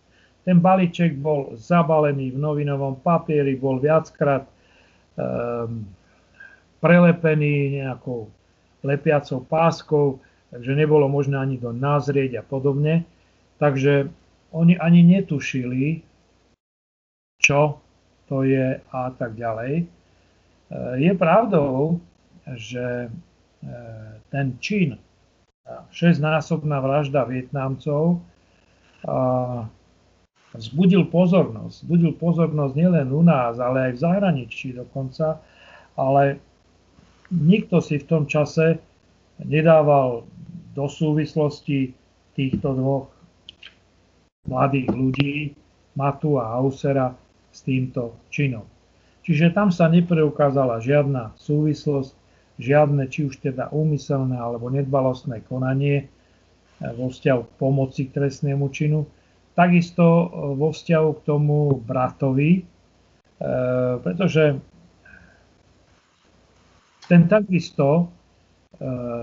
Ten balíček bol zabalený v novinovom papieri, bol viackrát um, prelepený nejakou lepiacou páskou, takže nebolo možné ani to nazrieť a podobne. Takže oni ani netušili, čo to je a tak ďalej. E, je pravdou, že e, ten čin, 6-násobná vražda Vietnamcov, zbudil pozornosť. Zbudil pozornosť nielen u nás, ale aj v zahraničí dokonca. Ale nikto si v tom čase nedával do súvislosti týchto dvoch mladých ľudí, Matu a Hausera, s týmto činom. Čiže tam sa nepreukázala žiadna súvislosť, žiadne či už teda úmyselné alebo nedbalostné konanie vo vzťahu k pomoci k trestnému činu, Takisto e, vo vzťahu k tomu bratovi, e, pretože ten takisto e,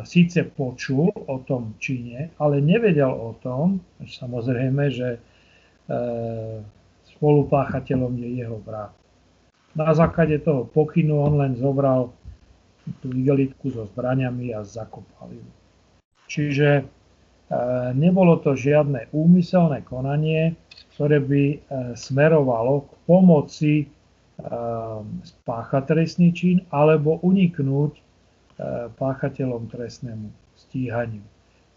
síce počul o tom čine, ale nevedel o tom, samozrejme, že spolupáchateľom je jeho brat. Na základe toho pokynu on len zobral tú igelitku so zbraniami a zakopal ju. Čiže nebolo to žiadne úmyselné konanie, ktoré by e, smerovalo k pomoci e, spáchať trestný čin alebo uniknúť e, páchateľom trestnému stíhaniu.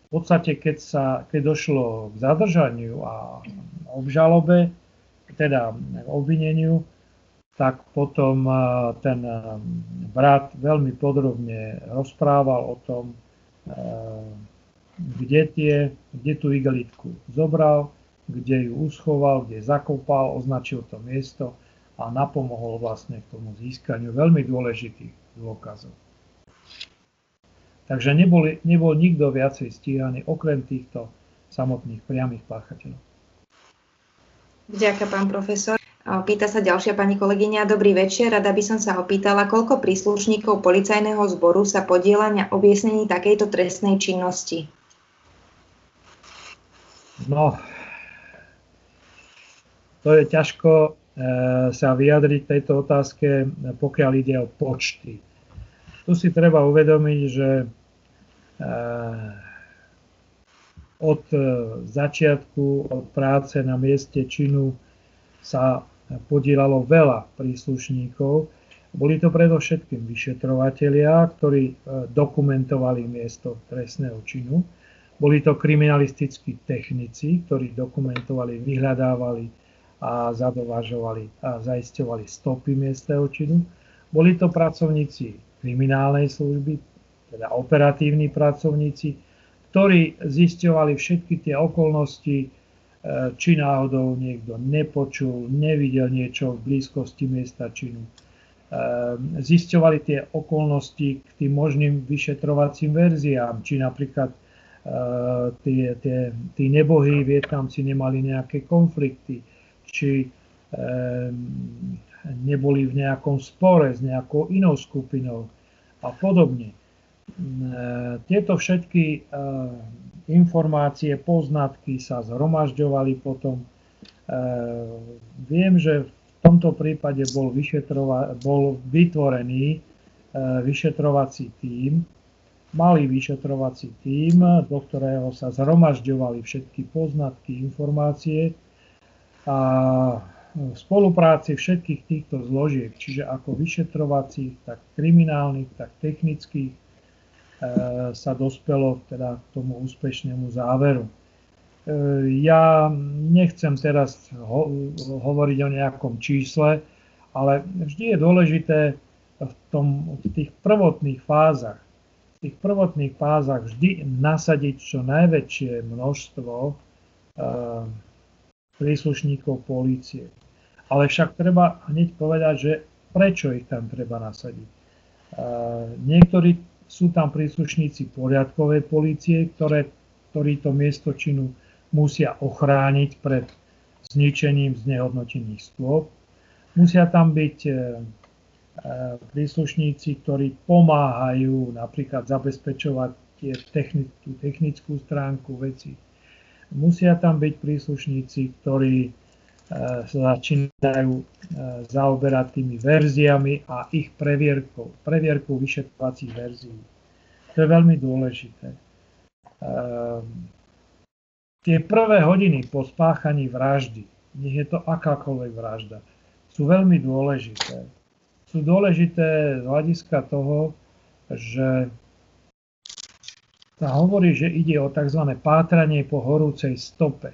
V podstate, keď, sa, keď došlo k zadržaniu a obžalobe, teda k obvineniu, tak potom ten brat veľmi podrobne rozprával o tom, kde, tie, kde tú igelitku zobral, kde ju uschoval, kde zakopal, označil to miesto a napomohol vlastne k tomu získaniu veľmi dôležitých dôkazov. Takže nebol, nebol nikto viacej stíhaný okrem týchto samotných priamých páchateľov. Ďakujem, pán profesor. Pýta sa ďalšia pani kolegyňa. Dobrý večer. Rada by som sa opýtala, koľko príslušníkov policajného zboru sa podiela na objasnení takejto trestnej činnosti. No, to je ťažko sa vyjadriť tejto otázke, pokiaľ ide o počty. Tu si treba uvedomiť, že e, od e, začiatku, od práce na mieste činu sa podielalo veľa príslušníkov. Boli to predovšetkým vyšetrovatelia, ktorí dokumentovali miesto trestného činu boli to kriminalistickí technici, ktorí dokumentovali, vyhľadávali a zadovažovali a zaisťovali stopy miestneho činu. Boli to pracovníci kriminálnej služby, teda operatívni pracovníci, ktorí zisťovali všetky tie okolnosti, e, či náhodou niekto nepočul, nevidel niečo v blízkosti miesta činu. E, zisťovali tie okolnosti k tým možným vyšetrovacím verziám, či napríklad tie, tie, tí nebohí Vietnamci nemali nejaké konflikty, či neboli v nejakom spore s nejakou inou skupinou a podobne. Tieto všetky informácie, poznatky sa zhromažďovali potom. Viem, že v tomto prípade bol, bol vytvorený vyšetrovací tím, malý vyšetrovací tím, do ktorého sa zhromažďovali všetky poznatky, informácie a v spolupráci všetkých týchto zložiek, čiže ako vyšetrovacích, tak kriminálnych, tak technických, e, sa dospelo teda k tomu úspešnému záveru. E, ja nechcem teraz ho- hovoriť o nejakom čísle, ale vždy je dôležité v, tom, v tých prvotných fázach, v tých prvotných fázach vždy nasadiť čo najväčšie množstvo e, príslušníkov polície. Ale však treba hneď povedať, že prečo ich tam treba nasadiť. Niektorí sú tam príslušníci poriadkovej polície, ktoré, ktorí to miesto činu musia ochrániť pred zničením znehodnotených stôp. Musia tam byť e, e, príslušníci, ktorí pomáhajú napríklad zabezpečovať tie techni- tú technickú stránku veci. Musia tam byť príslušníci, ktorí sa začínajú e, zaoberať tými verziami a ich previerkou, previerkou vyšetrovacích verzií. To je veľmi dôležité. Ehm, tie prvé hodiny po spáchaní vraždy, nech je to akákoľvek vražda, sú veľmi dôležité. Sú dôležité z hľadiska toho, že sa hovorí, že ide o tzv. pátranie po horúcej stope.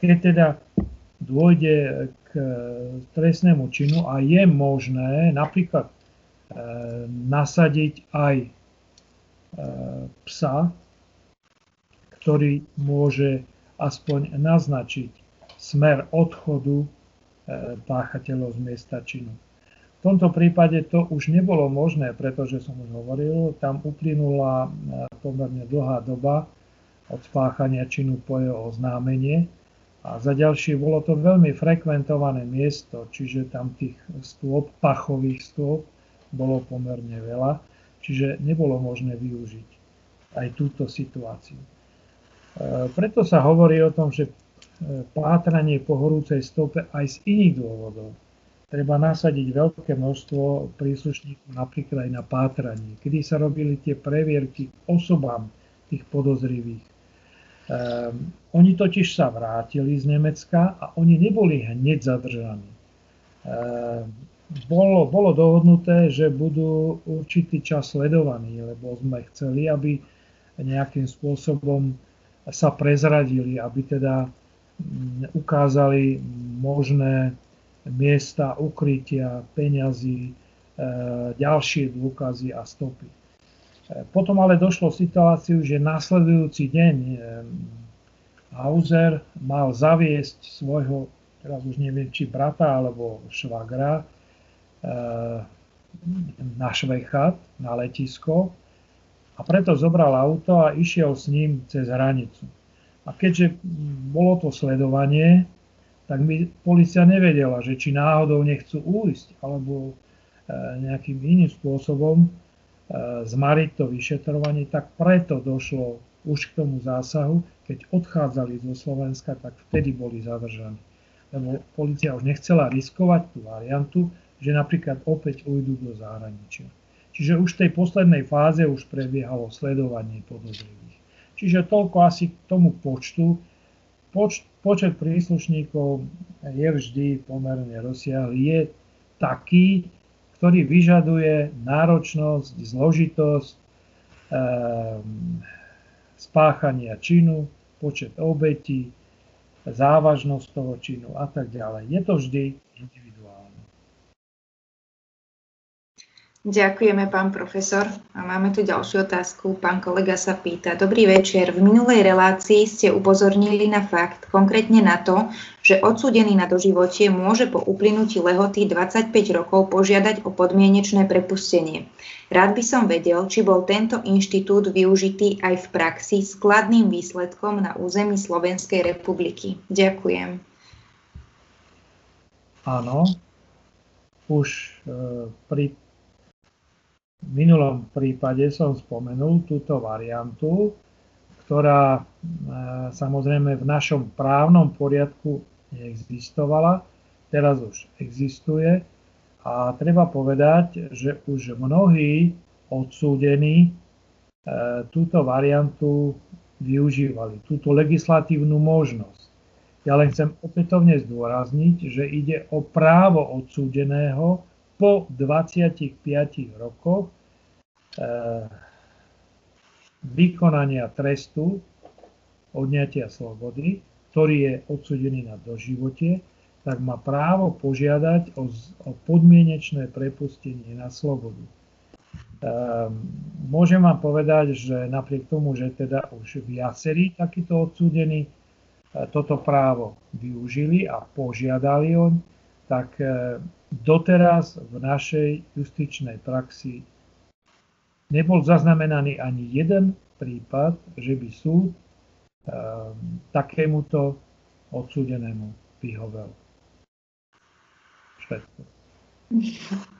Keď teda dôjde k trestnému činu a je možné napríklad e, nasadiť aj e, psa, ktorý môže aspoň naznačiť smer odchodu e, páchateľov z miesta činu. V tomto prípade to už nebolo možné, pretože som už hovoril, tam uplynula pomerne dlhá doba od spáchania činu po jeho oznámenie a za ďalšie bolo to veľmi frekventované miesto, čiže tam tých stôp, pachových stôp, bolo pomerne veľa, čiže nebolo možné využiť aj túto situáciu. E, preto sa hovorí o tom, že e, pátranie po horúcej stope aj z iných dôvodov. Treba nasadiť veľké množstvo príslušníkov napríklad aj na pátranie, kedy sa robili tie previerky osobám tých podozrivých Um, oni totiž sa vrátili z Nemecka a oni neboli hneď zadržaní. Um, bolo, bolo dohodnuté, že budú určitý čas sledovaní, lebo sme chceli, aby nejakým spôsobom sa prezradili, aby teda mm, ukázali možné miesta ukrytia, peňazí, e, ďalšie dôkazy a stopy. Potom ale došlo situáciu, že nasledujúci deň eh, Hauser mal zaviesť svojho, teraz už neviem, či brata alebo švagra na Švejchat, na letisko a preto zobral auto a išiel s ním cez hranicu. A keďže bolo to sledovanie, tak mi policia nevedela, že či náhodou nechcú újsť alebo eh, nejakým iným spôsobom E, zmariť to vyšetrovanie, tak preto došlo už k tomu zásahu. Keď odchádzali zo Slovenska, tak vtedy boli zadržaní. Lebo policia už nechcela riskovať tú variantu, že napríklad opäť ujdu do zahraničia. Čiže už v tej poslednej fáze už prebiehalo sledovanie podozrivých. Čiže toľko asi k tomu počtu. Poč, počet príslušníkov je vždy pomerne rozsiahly. Je taký, ktorý vyžaduje náročnosť, zložitosť, ehm, spáchania činu, počet obetí, závažnosť toho činu a tak ďalej. Je to vždy Ďakujeme, pán profesor. A máme tu ďalšiu otázku. Pán kolega sa pýta. Dobrý večer. V minulej relácii ste upozornili na fakt, konkrétne na to, že odsúdený na doživotie môže po uplynutí lehoty 25 rokov požiadať o podmienečné prepustenie. Rád by som vedel, či bol tento inštitút využitý aj v praxi s kladným výsledkom na území Slovenskej republiky. Ďakujem. Áno, už pri minulom prípade som spomenul túto variantu, ktorá samozrejme v našom právnom poriadku neexistovala, teraz už existuje a treba povedať, že už mnohí odsúdení e, túto variantu využívali, túto legislatívnu možnosť. Ja len chcem opätovne zdôrazniť, že ide o právo odsúdeného po 25 rokoch e, vykonania trestu odňatia slobody, ktorý je odsúdený na doživotie, tak má právo požiadať o, o podmienečné prepustenie na slobodu. Um, môžem vám povedať, že napriek tomu, že teda už viacerí takíto odsúdení e, toto právo využili a požiadali oň, tak e, doteraz v našej justičnej praxi nebol zaznamenaný ani jeden prípad, že by súd um, takémuto odsúdenému vyhovel všetko.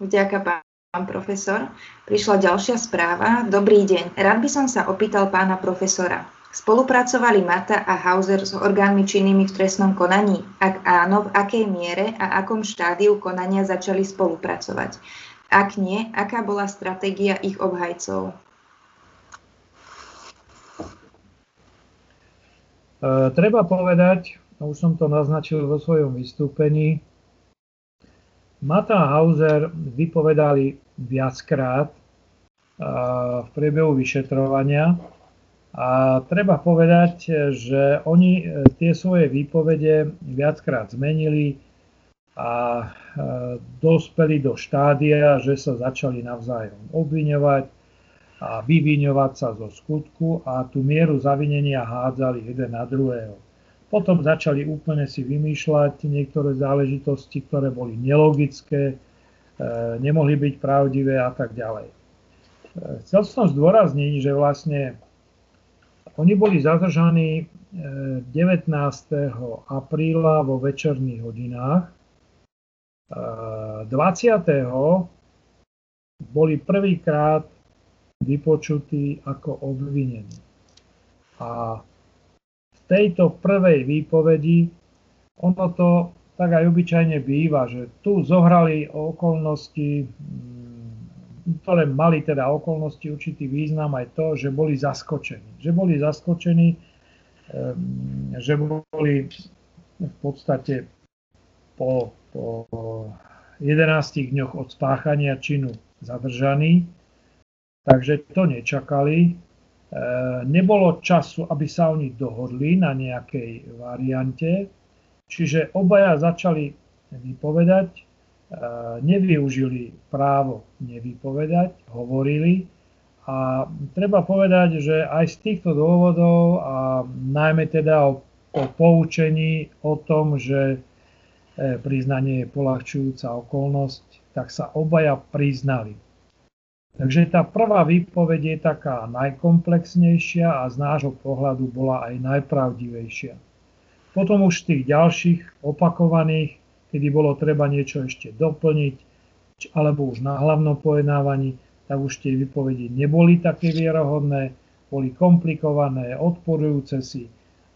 Ďakujem, pán profesor. Prišla ďalšia správa. Dobrý deň. Rád by som sa opýtal pána profesora. Spolupracovali Mata a Hauser s orgánmi činnými v trestnom konaní? Ak áno, v akej miere a akom štádiu konania začali spolupracovať? Ak nie, aká bola stratégia ich obhajcov? E, treba povedať, už som to naznačil vo svojom vystúpení, Mata a Hauser vypovedali viackrát v priebehu vyšetrovania a treba povedať, že oni e, tie svoje výpovede viackrát zmenili a e, dospeli do štádia, že sa začali navzájom obviňovať a vyviňovať sa zo skutku a tú mieru zavinenia hádzali jeden na druhého. Potom začali úplne si vymýšľať niektoré záležitosti, ktoré boli nelogické, e, nemohli byť pravdivé a tak ďalej. Chcel som zdôrazniť, že vlastne oni boli zadržaní 19. E, apríla vo večerných hodinách. 20. boli prvýkrát vypočutí ako obvinení. A tejto prvej výpovedi, ono to tak aj obyčajne býva, že tu zohrali okolnosti, ktoré mali teda okolnosti určitý význam aj to, že boli zaskočení. Že boli zaskočení, že boli v podstate po, po 11 dňoch od spáchania činu zadržaní, takže to nečakali, E, nebolo času, aby sa oni dohodli na nejakej variante, čiže obaja začali vypovedať, nevyužili právo nevypovedať, hovorili a treba povedať, že aj z týchto dôvodov a najmä teda o, o poučení o tom, že e, priznanie je polahčujúca okolnosť, tak sa obaja priznali. Takže tá prvá výpoveď je taká najkomplexnejšia a z nášho pohľadu bola aj najpravdivejšia. Potom už tých ďalších opakovaných, kedy bolo treba niečo ešte doplniť, alebo už na hlavnom pojednávaní, tak už tie výpovede neboli také vierohodné, boli komplikované, odporujúce si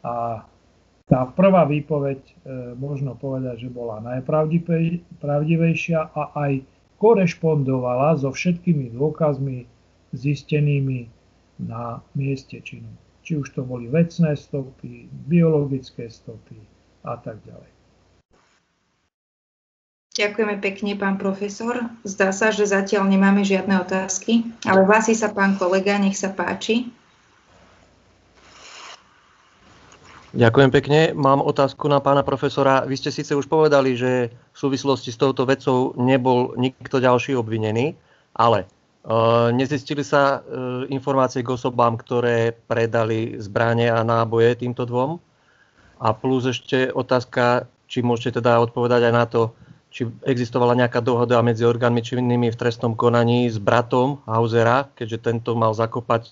a tá prvá výpoveď e, možno povedať, že bola najpravdivejšia a aj korešpondovala so všetkými dôkazmi zistenými na mieste činu. Či už to boli vecné stopy, biologické stopy a tak ďalej. Ďakujeme pekne, pán profesor. Zdá sa, že zatiaľ nemáme žiadne otázky, ale hlási sa pán kolega, nech sa páči. Ďakujem pekne. Mám otázku na pána profesora. Vy ste síce už povedali, že v súvislosti s touto vecou nebol nikto ďalší obvinený, ale uh, nezistili sa uh, informácie k osobám, ktoré predali zbranie a náboje týmto dvom? A plus ešte otázka, či môžete teda odpovedať aj na to, či existovala nejaká dohoda medzi orgánmi činnými v trestnom konaní s bratom Hausera, keďže tento mal zakopať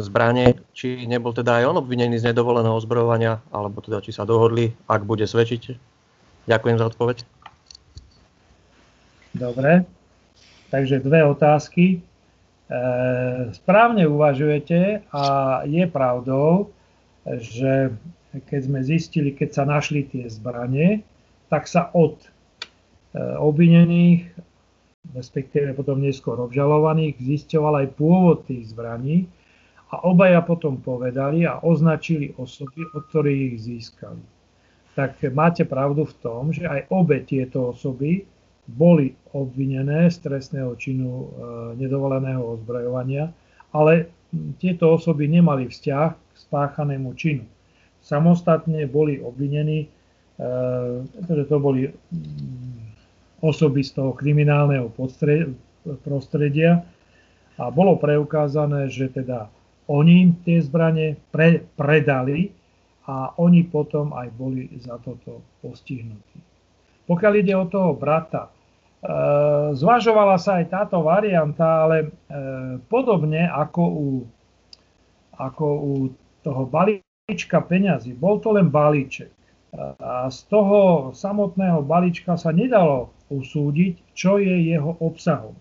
zbranie, či nebol teda aj on obvinený z nedovoleného ozbrojovania, alebo teda či sa dohodli, ak bude svedčiť. Ďakujem za odpoveď. Dobre, takže dve otázky. E, správne uvažujete a je pravdou, že keď sme zistili, keď sa našli tie zbranie, tak sa od obvinených, respektíve potom neskôr obžalovaných, zisťoval aj pôvod tých zbraní a obaja potom povedali a označili osoby, od ktorých ich získali. Tak máte pravdu v tom, že aj obe tieto osoby boli obvinené z trestného činu e, nedovoleného ozbrojovania, ale tieto osoby nemali vzťah k spáchanému činu. Samostatne boli obvinení, e, pretože to boli osoby z toho kriminálneho prostredia a bolo preukázané, že teda oni tie zbranie pre, predali a oni potom aj boli za toto postihnutí. Pokiaľ ide o toho brata, e, zvažovala sa aj táto varianta, ale e, podobne ako u, ako u toho balíčka peňazí, bol to len balíček. A z toho samotného balíčka sa nedalo usúdiť, čo je jeho obsahom.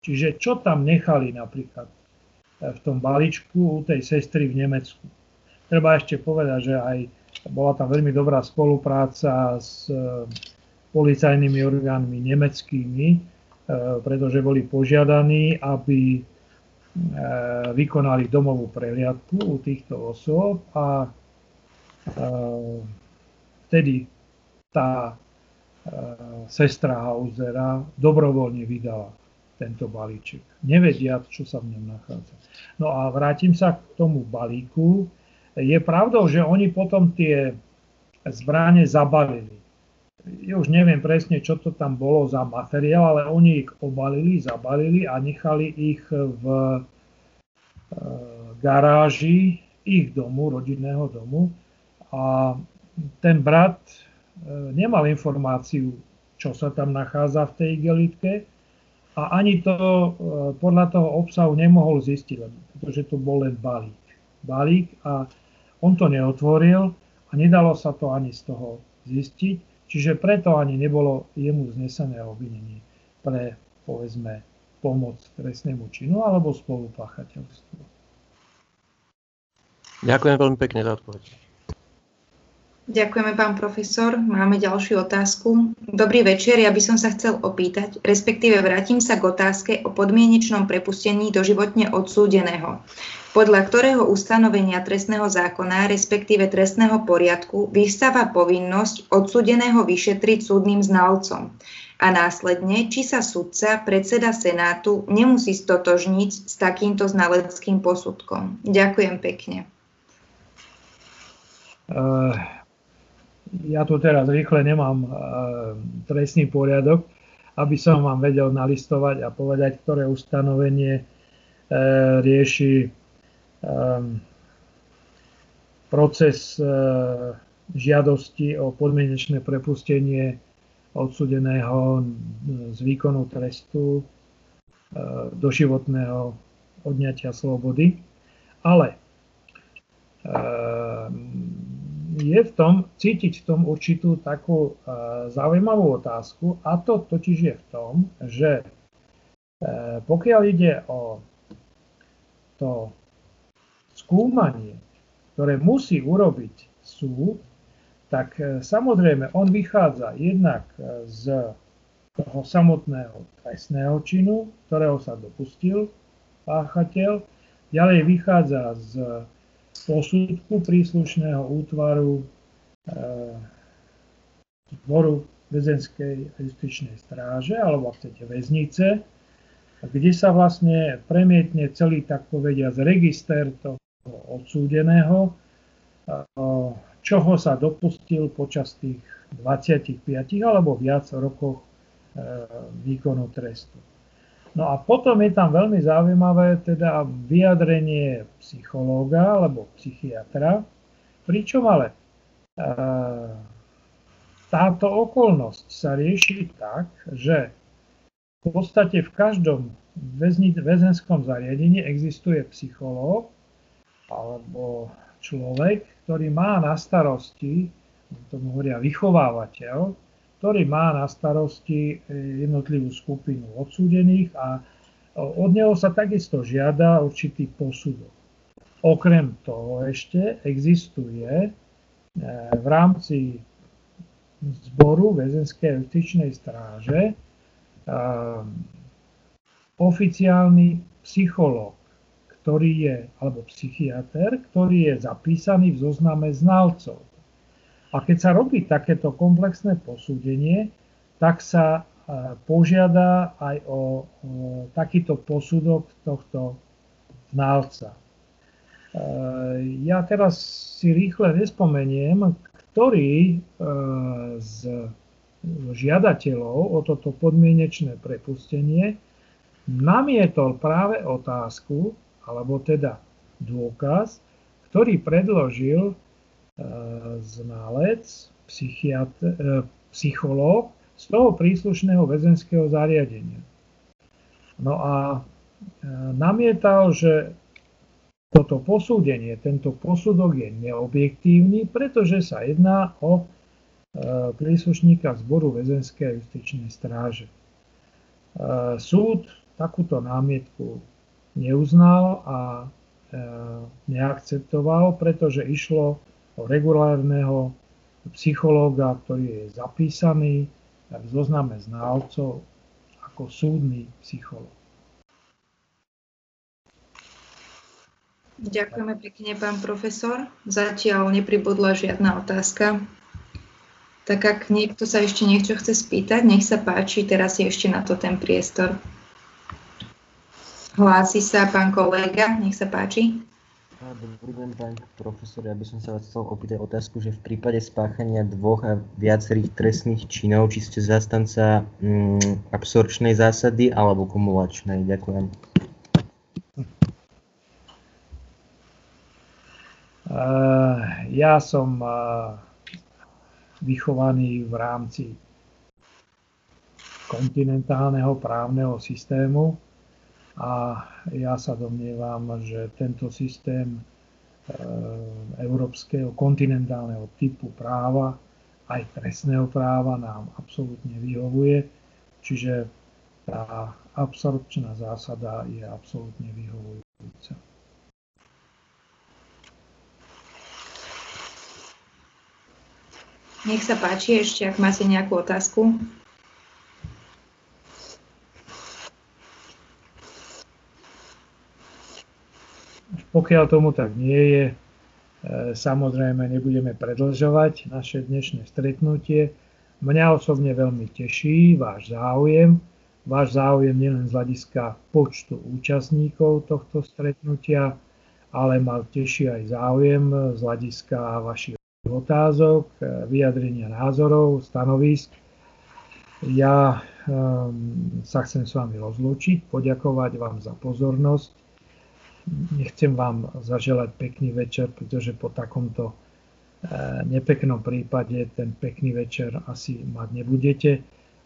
Čiže čo tam nechali napríklad e, v tom balíčku u tej sestry v Nemecku. Treba ešte povedať, že aj bola tam veľmi dobrá spolupráca s policajnými orgánmi nemeckými, e, pretože boli požiadaní, aby e, vykonali domovú prehliadku u týchto osôb a e, vtedy tá sestra Hausera dobrovoľne vydala tento balíček. Nevedia, čo sa v ňom nachádza. No a vrátim sa k tomu balíku. Je pravdou, že oni potom tie zbranie zabalili ja už neviem presne, čo to tam bolo za materiál, ale oni ich obalili, zabalili a nechali ich v e, garáži ich domu, rodinného domu. A ten brat e, nemal informáciu, čo sa tam nachádza v tej igelitke a ani to e, podľa toho obsahu nemohol zistiť, pretože to bol len balík. Balík a on to neotvoril a nedalo sa to ani z toho zistiť. Čiže preto ani nebolo jemu znesené obvinenie pre, povedzme, pomoc trestnému činu alebo spolupáchateľstvo. Ďakujem veľmi pekne za odpoveď. Ďakujeme, pán profesor. Máme ďalšiu otázku. Dobrý večer, ja by som sa chcel opýtať, respektíve vrátim sa k otázke o podmienečnom prepustení doživotne odsúdeného podľa ktorého ustanovenia trestného zákona, respektíve trestného poriadku, vystáva povinnosť odsudeného vyšetriť súdnym znalcom a následne, či sa sudca, predseda Senátu, nemusí stotožniť s takýmto znaleckým posudkom. Ďakujem pekne. Uh, ja tu teraz rýchle nemám uh, trestný poriadok, aby som vám vedel nalistovať a povedať, ktoré ustanovenie uh, rieši Ehm, proces eh, žiadosti o podmienečné prepustenie odsudeného z výkonu trestu eh, doživotného odňatia slobody. Ale ehm, je v tom, cítiť v tom určitú takú eh, zaujímavú otázku a to totiž je v tom, že pokiaľ ide o to skúmanie, ktoré musí urobiť súd, tak e, samozrejme on vychádza jednak e, z toho samotného trestného činu, ktorého sa dopustil páchateľ, ďalej vychádza z posudku príslušného útvaru zboru e, väzenskej justičnej stráže, alebo chcete väznice, kde sa vlastne premietne celý, tak povediať, register toho odsúdeného, čoho sa dopustil počas tých 25 alebo viac rokov e, výkonu trestu. No a potom je tam veľmi zaujímavé teda vyjadrenie psychológa alebo psychiatra, pričom ale e, táto okolnosť sa rieši tak, že v podstate v každom väzenskom zariadení existuje psychológ, alebo človek, ktorý má na starosti, tomu hovoria vychovávateľ, ktorý má na starosti jednotlivú skupinu odsúdených a od neho sa takisto žiada určitý posudok. Okrem toho ešte existuje v rámci zboru väzenskej justičnej stráže oficiálny psychológ, ktorý je, alebo psychiatr, ktorý je zapísaný v zozname znalcov. A keď sa robí takéto komplexné posúdenie, tak sa požiada aj o, takýto posudok tohto znalca. Ja teraz si rýchle nespomeniem, ktorý z žiadateľov o toto podmienečné prepustenie namietol práve otázku, alebo teda dôkaz, ktorý predložil znalec, psychiatr, psychológ z toho príslušného väzenského zariadenia. No a namietal, že toto posúdenie, tento posudok je neobjektívny, pretože sa jedná o e, príslušníka zboru väzenskej a justičnej stráže. E, súd takúto námietku neuznal a e, neakceptoval, pretože išlo regulárneho psychológa, ktorý je zapísaný v zozname znalcov ako súdny psychológ. Ďakujeme pekne, pán profesor. Zatiaľ nepribudla žiadna otázka. Tak ak niekto sa ešte niečo chce spýtať, nech sa páči, teraz je ešte na to ten priestor. Hlási sa pán kolega, nech sa páči. Dobrý deň, pán profesor. Ja by som sa vás chcel opýtať otázku, že v prípade spáchania dvoch a viacerých trestných činov, či ste zastanca mm, absorčnej zásady alebo kumulačnej. Ďakujem. Eh, ja som eh, vychovaný v rámci kontinentálneho právneho systému a ja sa domnievam, že tento systém eh, európskeho kontinentálneho typu práva, aj trestného práva nám absolútne vyhovuje, čiže tá absorpčná zásada je absolútne vyhovujúca. Nech sa páči ešte, ak máte nejakú otázku. Pokiaľ tomu tak nie je, e, samozrejme nebudeme predlžovať naše dnešné stretnutie. Mňa osobne veľmi teší váš záujem. Váš záujem nielen z hľadiska počtu účastníkov tohto stretnutia, ale ma teší aj záujem z hľadiska vašich otázok, e, vyjadrenia názorov, stanovisk. Ja um, sa chcem s vami rozlúčiť, poďakovať vám za pozornosť. Nechcem vám zaželať pekný večer, pretože po takomto e, nepeknom prípade ten pekný večer asi mať nebudete,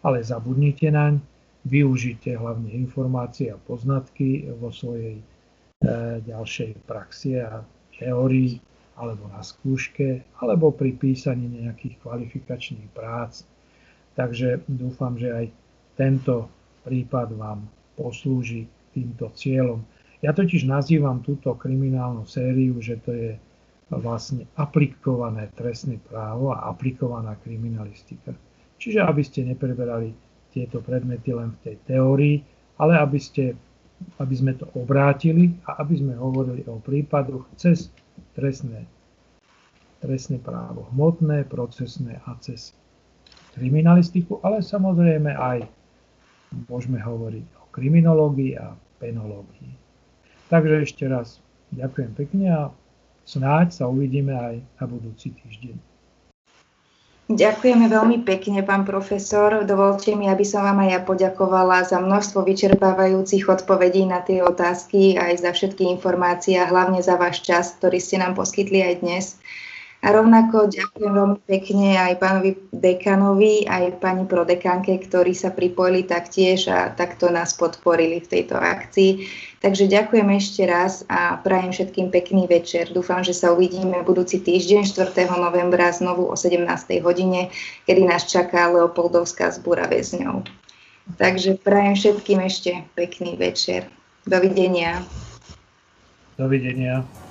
ale zabudnite naň, využite hlavne informácie a poznatky vo svojej e, ďalšej praxi a teórii alebo na skúške, alebo pri písaní nejakých kvalifikačných prác. Takže dúfam, že aj tento prípad vám poslúži týmto cieľom. Ja totiž nazývam túto kriminálnu sériu, že to je vlastne aplikované trestné právo a aplikovaná kriminalistika. Čiže aby ste nepreberali tieto predmety len v tej teórii, ale aby, ste, aby sme to obrátili a aby sme hovorili o prípadoch cez trestné, trestné právo hmotné, procesné a cez kriminalistiku, ale samozrejme aj môžeme hovoriť o kriminológii a penológii. Takže ešte raz ďakujem pekne a snáď sa uvidíme aj na budúci týždeň. Ďakujeme veľmi pekne, pán profesor. Dovolte mi, aby som vám aj ja poďakovala za množstvo vyčerpávajúcich odpovedí na tie otázky, aj za všetky informácie a hlavne za váš čas, ktorý ste nám poskytli aj dnes. A rovnako ďakujem veľmi pekne aj pánovi dekanovi, aj pani prodekánke, ktorí sa pripojili taktiež a takto nás podporili v tejto akcii. Takže ďakujem ešte raz a prajem všetkým pekný večer. Dúfam, že sa uvidíme budúci týždeň 4. novembra znovu o 17. hodine, kedy nás čaká Leopoldovská zbúra väzňov. Takže prajem všetkým ešte pekný večer. Dovidenia. Dovidenia.